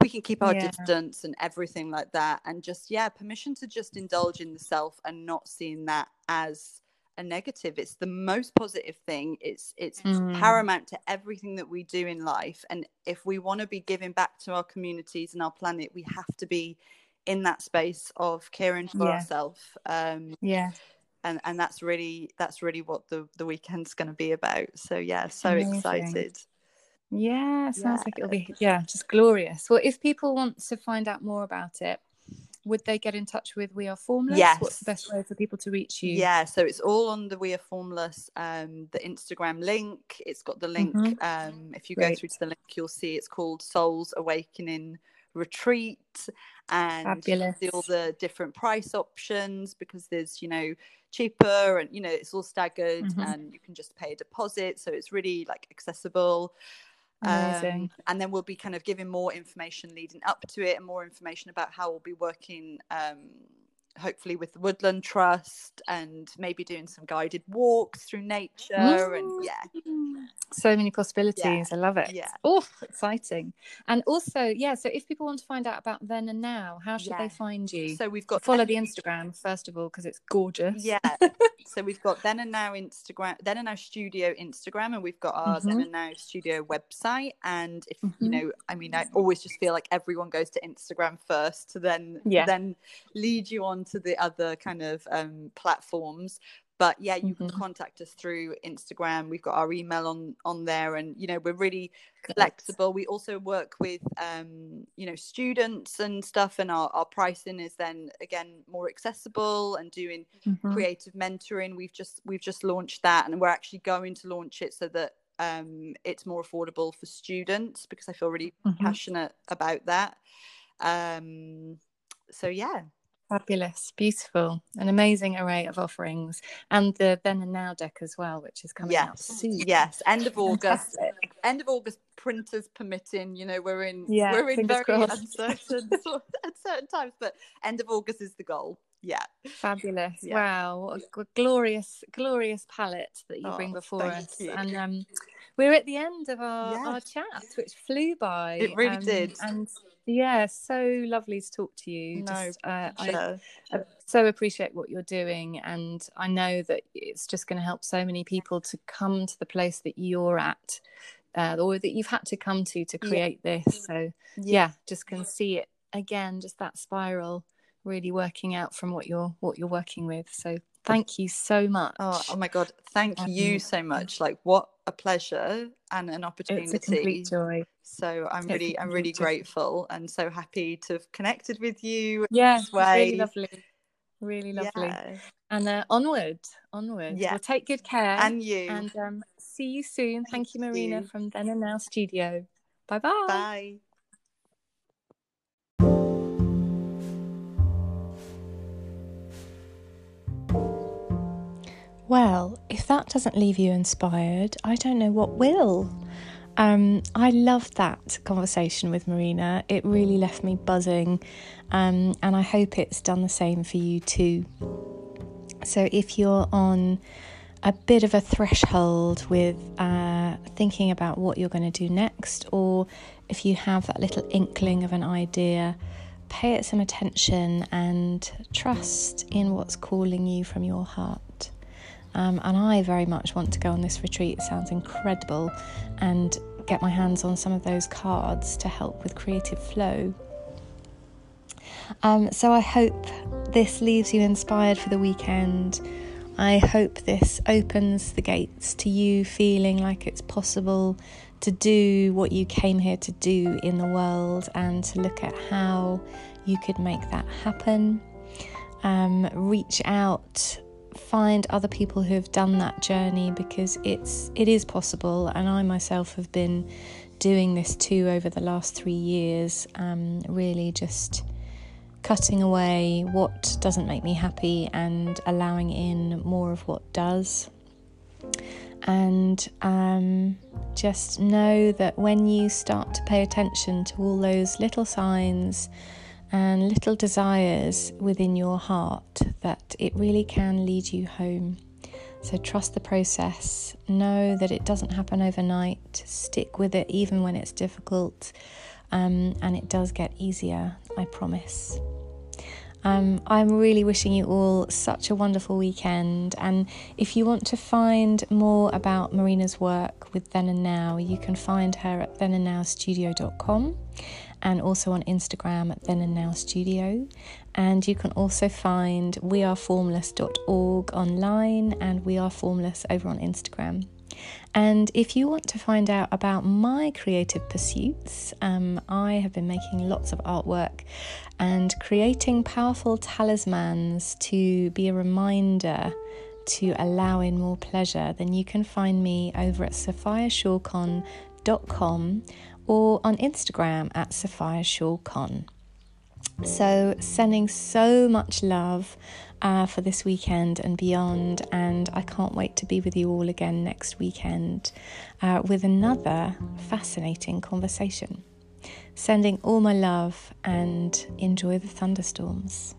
we can keep our Yeah. distance and everything like that, and just yeah, permission to just indulge in the self and not seeing that as a negative it's the most positive thing it's it's Mm. paramount to everything that we do in life and if we want to be giving back to our communities and our planet we have to be in that space of caring for Yeah. ourselves um yeah and and that's really that's really what the the weekend's going to be about so yeah so Amazing. excited yeah sounds Yeah. like it'll be yeah just glorious well if people want to find out more about it would they get in touch with we are formless Yes. what's the best way for people to reach you Yeah, so it's all on the We Are Formless, um, the Instagram link. It's got the link. Mhm. Um, if you go through to the link, you'll see it's called Souls Awakening Retreat, and see all the different price options because there's you know cheaper and you know it's all staggered, Mhm. and you can just pay a deposit, so it's really like accessible. Amazing. Um, and then we'll be kind of giving more information leading up to it and more information about how we'll be working um, hopefully with the woodland trust and maybe doing some guided walks through nature and yeah so many possibilities i love it yeah. oh exciting and also yeah so if people want to find out about then and now how should Yeah. they find you so we've got follow then- the instagram first of all because it's gorgeous yeah so we've got then and now instagram then and now studio instagram and we've got our then Mhm. and now studio website and if you Mhm. know i mean i always just feel like everyone goes to instagram first to then Yeah. then lead you on to the other kind of um platforms. But yeah you can Mhm. contact us through instagram. We've got our email on on there and you know we're really flexible. We also work with um you know students and stuff and our, our pricing is then again more accessible and doing Mhm. creative mentoring. We've just we've just launched that and we're actually going to launch it so that um it's more affordable for students because i feel really Mhm. passionate about that. Um so yeah Fabulous, beautiful, an amazing array of offerings, and the then and now deck as well, which is coming out yes soon. yes end of august end of august printers permitting you know we're in Yeah, we're in very crossed. uncertain uncertain times but end of august is the goal yeah Fabulous! Yeah. Wow, what a g- glorious, glorious palette that you Oh, bring before us, you. and um, we're at the end of our, our chat, which flew by. It really um, did. and yeah, so lovely to talk to you. No, Just, uh, I. I so appreciate what you're doing, and I know that it's just going to help so many people to come to the place that you're at, uh, or that you've had to come to to Yeah. create this. So yeah. just can see it again, just that spiral really working out from what you're what you're working with. So thank you so much. Oh, oh my god thank you Um, so much like what a pleasure and an opportunity. it's a complete joy. so i'm It's really i'm really grateful and so happy to have connected with you Yeah, really lovely. Really lovely. Yeah. And uh, onward, onward. Yeah. Well, take good care. and you and um, see you soon. Thank, you, Marina, you. from Then and Now Studio. Bye-bye. bye. Well, if that doesn't leave you inspired, I don't know what will. Um, I loved that conversation with Marina. It really left me buzzing, um, and I hope it's done the same for you too. So, if you're on a bit of a threshold with uh, thinking about what you're going to do next, or if you have that little inkling of an idea, pay it some attention and trust in what's calling you from your heart. Um, and I very much want to go on this retreat. It sounds incredible, and get my hands on some of those cards to help with creative flow. Um, so I hope this leaves you inspired for the weekend. I hope this opens the gates to you feeling like it's possible to do what you came here to do in the world and to look at how you could make that happen. Um, reach out, find other people who have done that journey because it's it is possible, and I myself have been doing this too over the last three years. Um, really, just cutting away what doesn't make me happy and allowing in more of what does. And um, just know that when you start to pay attention to all those little signs and little desires within your heart, that it really can lead you home. So trust the process. Know that it doesn't happen overnight. Stick with it even when it's difficult. Um, and it does get easier, I promise. Um, I'm really wishing you all such a wonderful weekend. And if you want to find more about Marina's work with Then and Now, you can find her at thenandnowstudio.com and also on Instagram at Then and Now Studio. And you can also find weareformless.org online and We Are Formless over on Instagram. And if you want to find out about my creative pursuits, um, I have been making lots of artwork and creating powerful talismans to be a reminder to allow in more pleasure, then you can find me over at sophiashawcon.com or on Instagram at Sophia Shaw Con. So, sending so much love uh, for this weekend and beyond, and I can't wait to be with you all again next weekend uh, with another fascinating conversation. Sending all my love and enjoy the thunderstorms.